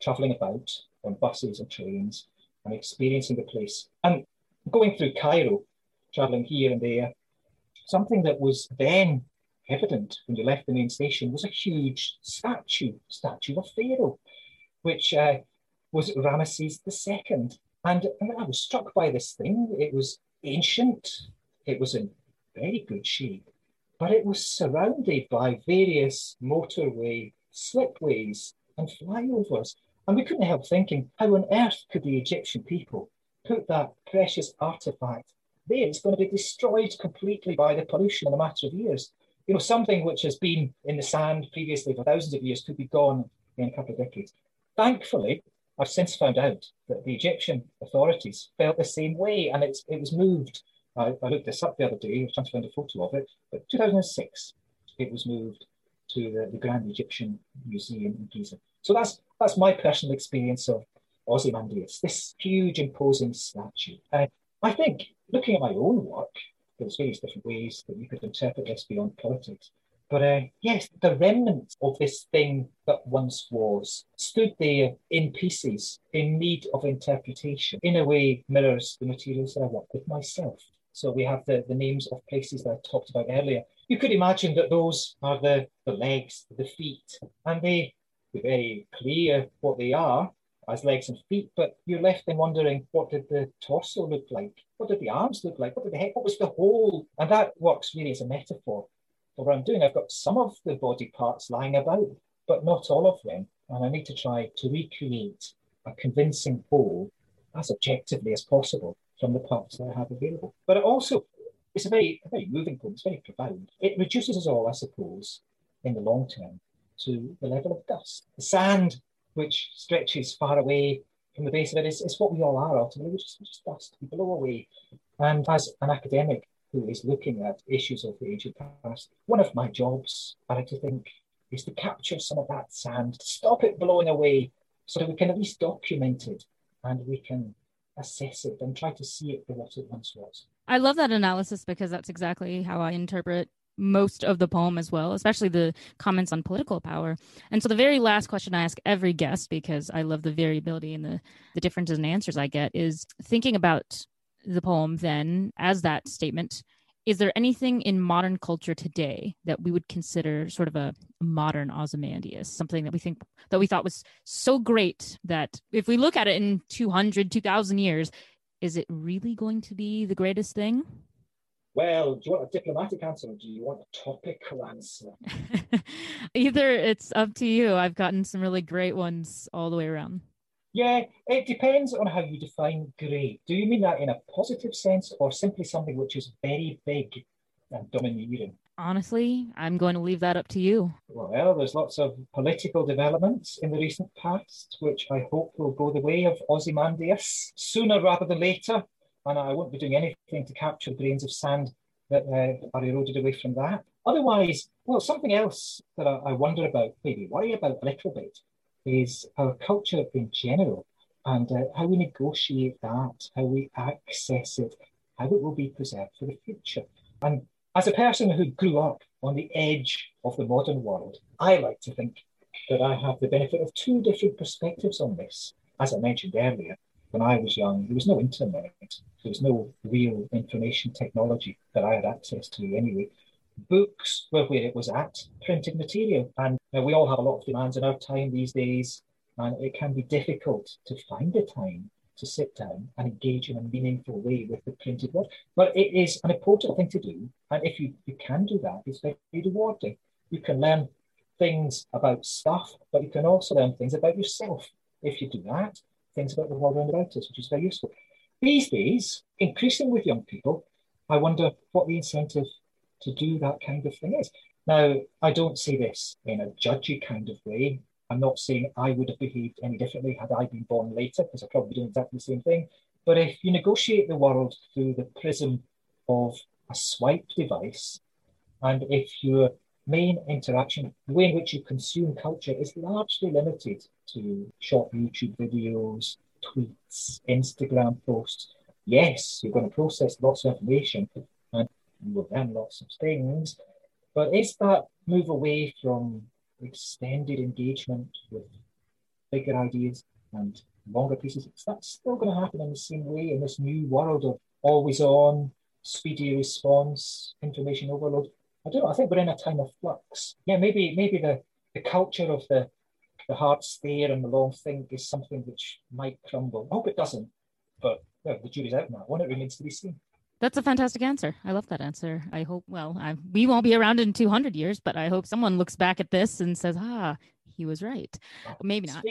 traveling about on buses and trains and experiencing the place. And going through Cairo, traveling here and there, something that was then evident when you left the main station was a huge statue, statue of Pharaoh, which uh, was Ramesses II. And, and I was struck by this thing. It was ancient, it was in very good shape, but it was surrounded by various motorway slipways and flyovers. And we couldn't help thinking, how on earth could the Egyptian people put that precious artifact there? It's going to be destroyed completely by the pollution in a matter of years. You know, something which has been in the sand previously for thousands of years could be gone in a couple of decades. Thankfully, I've since found out that the Egyptian authorities felt the same way, and it's, it was moved. I, I looked this up the other day, I was trying to find a photo of it, but 2006, it was moved to the, the Grand Egyptian Museum in Giza. So that's that's my personal experience of Ozymandias, this huge imposing statue. Uh, I think looking at my own work, there's various different ways that you could interpret this beyond politics. But uh, yes, the remnants of this thing that once was stood there in pieces, in need of interpretation, in a way mirrors the materials that I work with myself. So we have the, the names of places that I talked about earlier. You could imagine that those are the, the legs, the feet, and they be very clear what they are as legs and feet, but you're left then wondering what did the torso look like? What did the arms look like? What did the head? What was the whole? And that works really as a metaphor what I'm doing. I've got some of the body parts lying about, but not all of them. And I need to try to recreate a convincing whole as objectively as possible from the parts that I have available. But it also, it's a very, a very moving point, it's very profound. It reduces us all, I suppose, in the long term to the level of dust. The sand, which stretches far away from the base of it, is, is what we all are ultimately. We're just, we're just dust. We blow away. And as an academic who is looking at issues of the ancient past, one of my jobs, I like to think, is to capture some of that sand, to stop it blowing away, so that we can at least document it and we can assess it and try to see it for what it once was. I love that analysis because that's exactly how I interpret most of the poem as well, especially the comments on political power. And so the very last question I ask every guest, because I love the variability and the, the differences in answers I get, is thinking about the poem then as that statement. Is there anything in modern culture today that we would consider sort of a modern Ozymandias, something that we think that we thought was so great that if we look at it in 200, 2000 years, is it really going to be the greatest thing? Well, do you want a diplomatic answer or do you want a topical answer? Either it's up to you. I've gotten some really great ones all the way around. Yeah, it depends on how you define great. Do you mean that in a positive sense or simply something which is very big and domineering? Honestly, I'm going to leave that up to you. Well, there's lots of political developments in the recent past, which I hope will go the way of Ozymandias sooner rather than later and I won't be doing anything to capture grains of sand that uh, are eroded away from that. Otherwise, well, something else that I, I wonder about, maybe worry about a little bit, is our culture in general and uh, how we negotiate that, how we access it, how it will be preserved for the future. And as a person who grew up on the edge of the modern world, I like to think that I have the benefit of two different perspectives on this. As I mentioned earlier, when I was young, there was no internet. There was no real information technology that I had access to anyway. Books where it was at, printed material. And uh, we all have a lot of demands in our time these days, and it can be difficult to find the time to sit down and engage in a meaningful way with the printed word. But it is an important thing to do. And if you, you can do that, it's very rewarding. You can learn things about stuff, but you can also learn things about yourself if you do that things about the world around about us, which is very useful. These days, increasing with young people, I wonder what the incentive to do that kind of thing is. Now, I don't see this in a judgy kind of way. I'm not saying I would have behaved any differently had I been born later, because I'd probably be doing exactly the same thing. But if you negotiate the world through the prism of a swipe device, and if your main interaction, the way in which you consume culture is largely limited to short YouTube videos, tweets, Instagram posts. Yes, you're going to process lots of information and you will learn lots of things, but is that move away from extended engagement with bigger ideas and longer pieces, is that still going to happen in the same way in this new world of always on, speedy response, information overload? I don't know. I think we're in a time of flux. Yeah, maybe maybe the, the culture of the the hard stare and the long think is something which might crumble. I hope it doesn't, but well, the jury's out that one. It remains to be seen. That's a fantastic answer. I love that answer. I hope, well, I, we won't be around in 200 years, but I hope someone looks back at this and says, ah, he was right. Maybe not.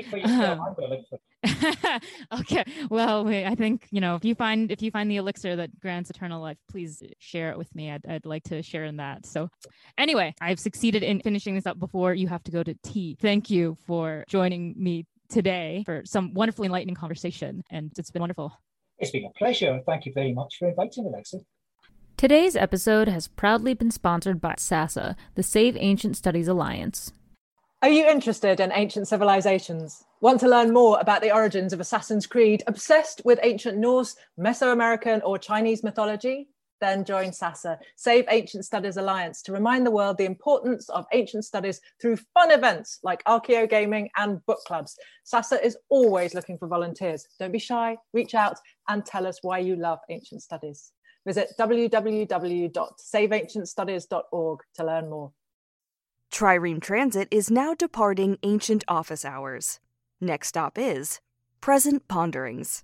okay. Well, I think you know if you find if you find the elixir that grants eternal life, please share it with me. I'd, I'd like to share in that. So, anyway, I've succeeded in finishing this up before you have to go to tea. Thank you for joining me today for some wonderfully enlightening conversation, and it's been wonderful. It's been a pleasure. And thank you very much for inviting me, Alexa. Today's episode has proudly been sponsored by SASA, the Save Ancient Studies Alliance. Are you interested in ancient civilizations? Want to learn more about the origins of Assassin's Creed? Obsessed with ancient Norse, Mesoamerican, or Chinese mythology? Then join SASA, Save Ancient Studies Alliance, to remind the world the importance of ancient studies through fun events like Archeo Gaming and book clubs. SASA is always looking for volunteers. Don't be shy, reach out and tell us why you love ancient studies. Visit www.saveancientstudies.org to learn more. Trireme Transit is now departing ancient office hours. Next stop is Present Ponderings.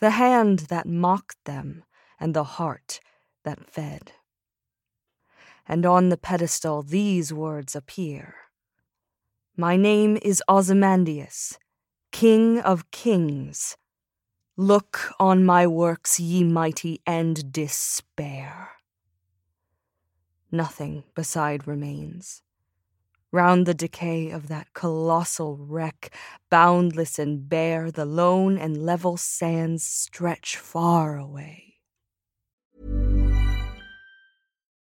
The hand that mocked them, and the heart that fed. And on the pedestal these words appear My name is Ozymandias, King of Kings. Look on my works, ye mighty, and despair nothing beside remains. Round the decay of that colossal wreck, boundless and bare, the lone and level sands stretch far away.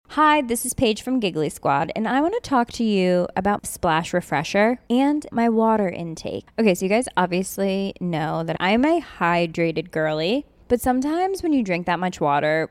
Hi, this is Paige from Giggly Squad, and I want to talk to you about Splash Refresher and my water intake. Okay, so you guys obviously know that I'm a hydrated girly, but sometimes when you drink that much water,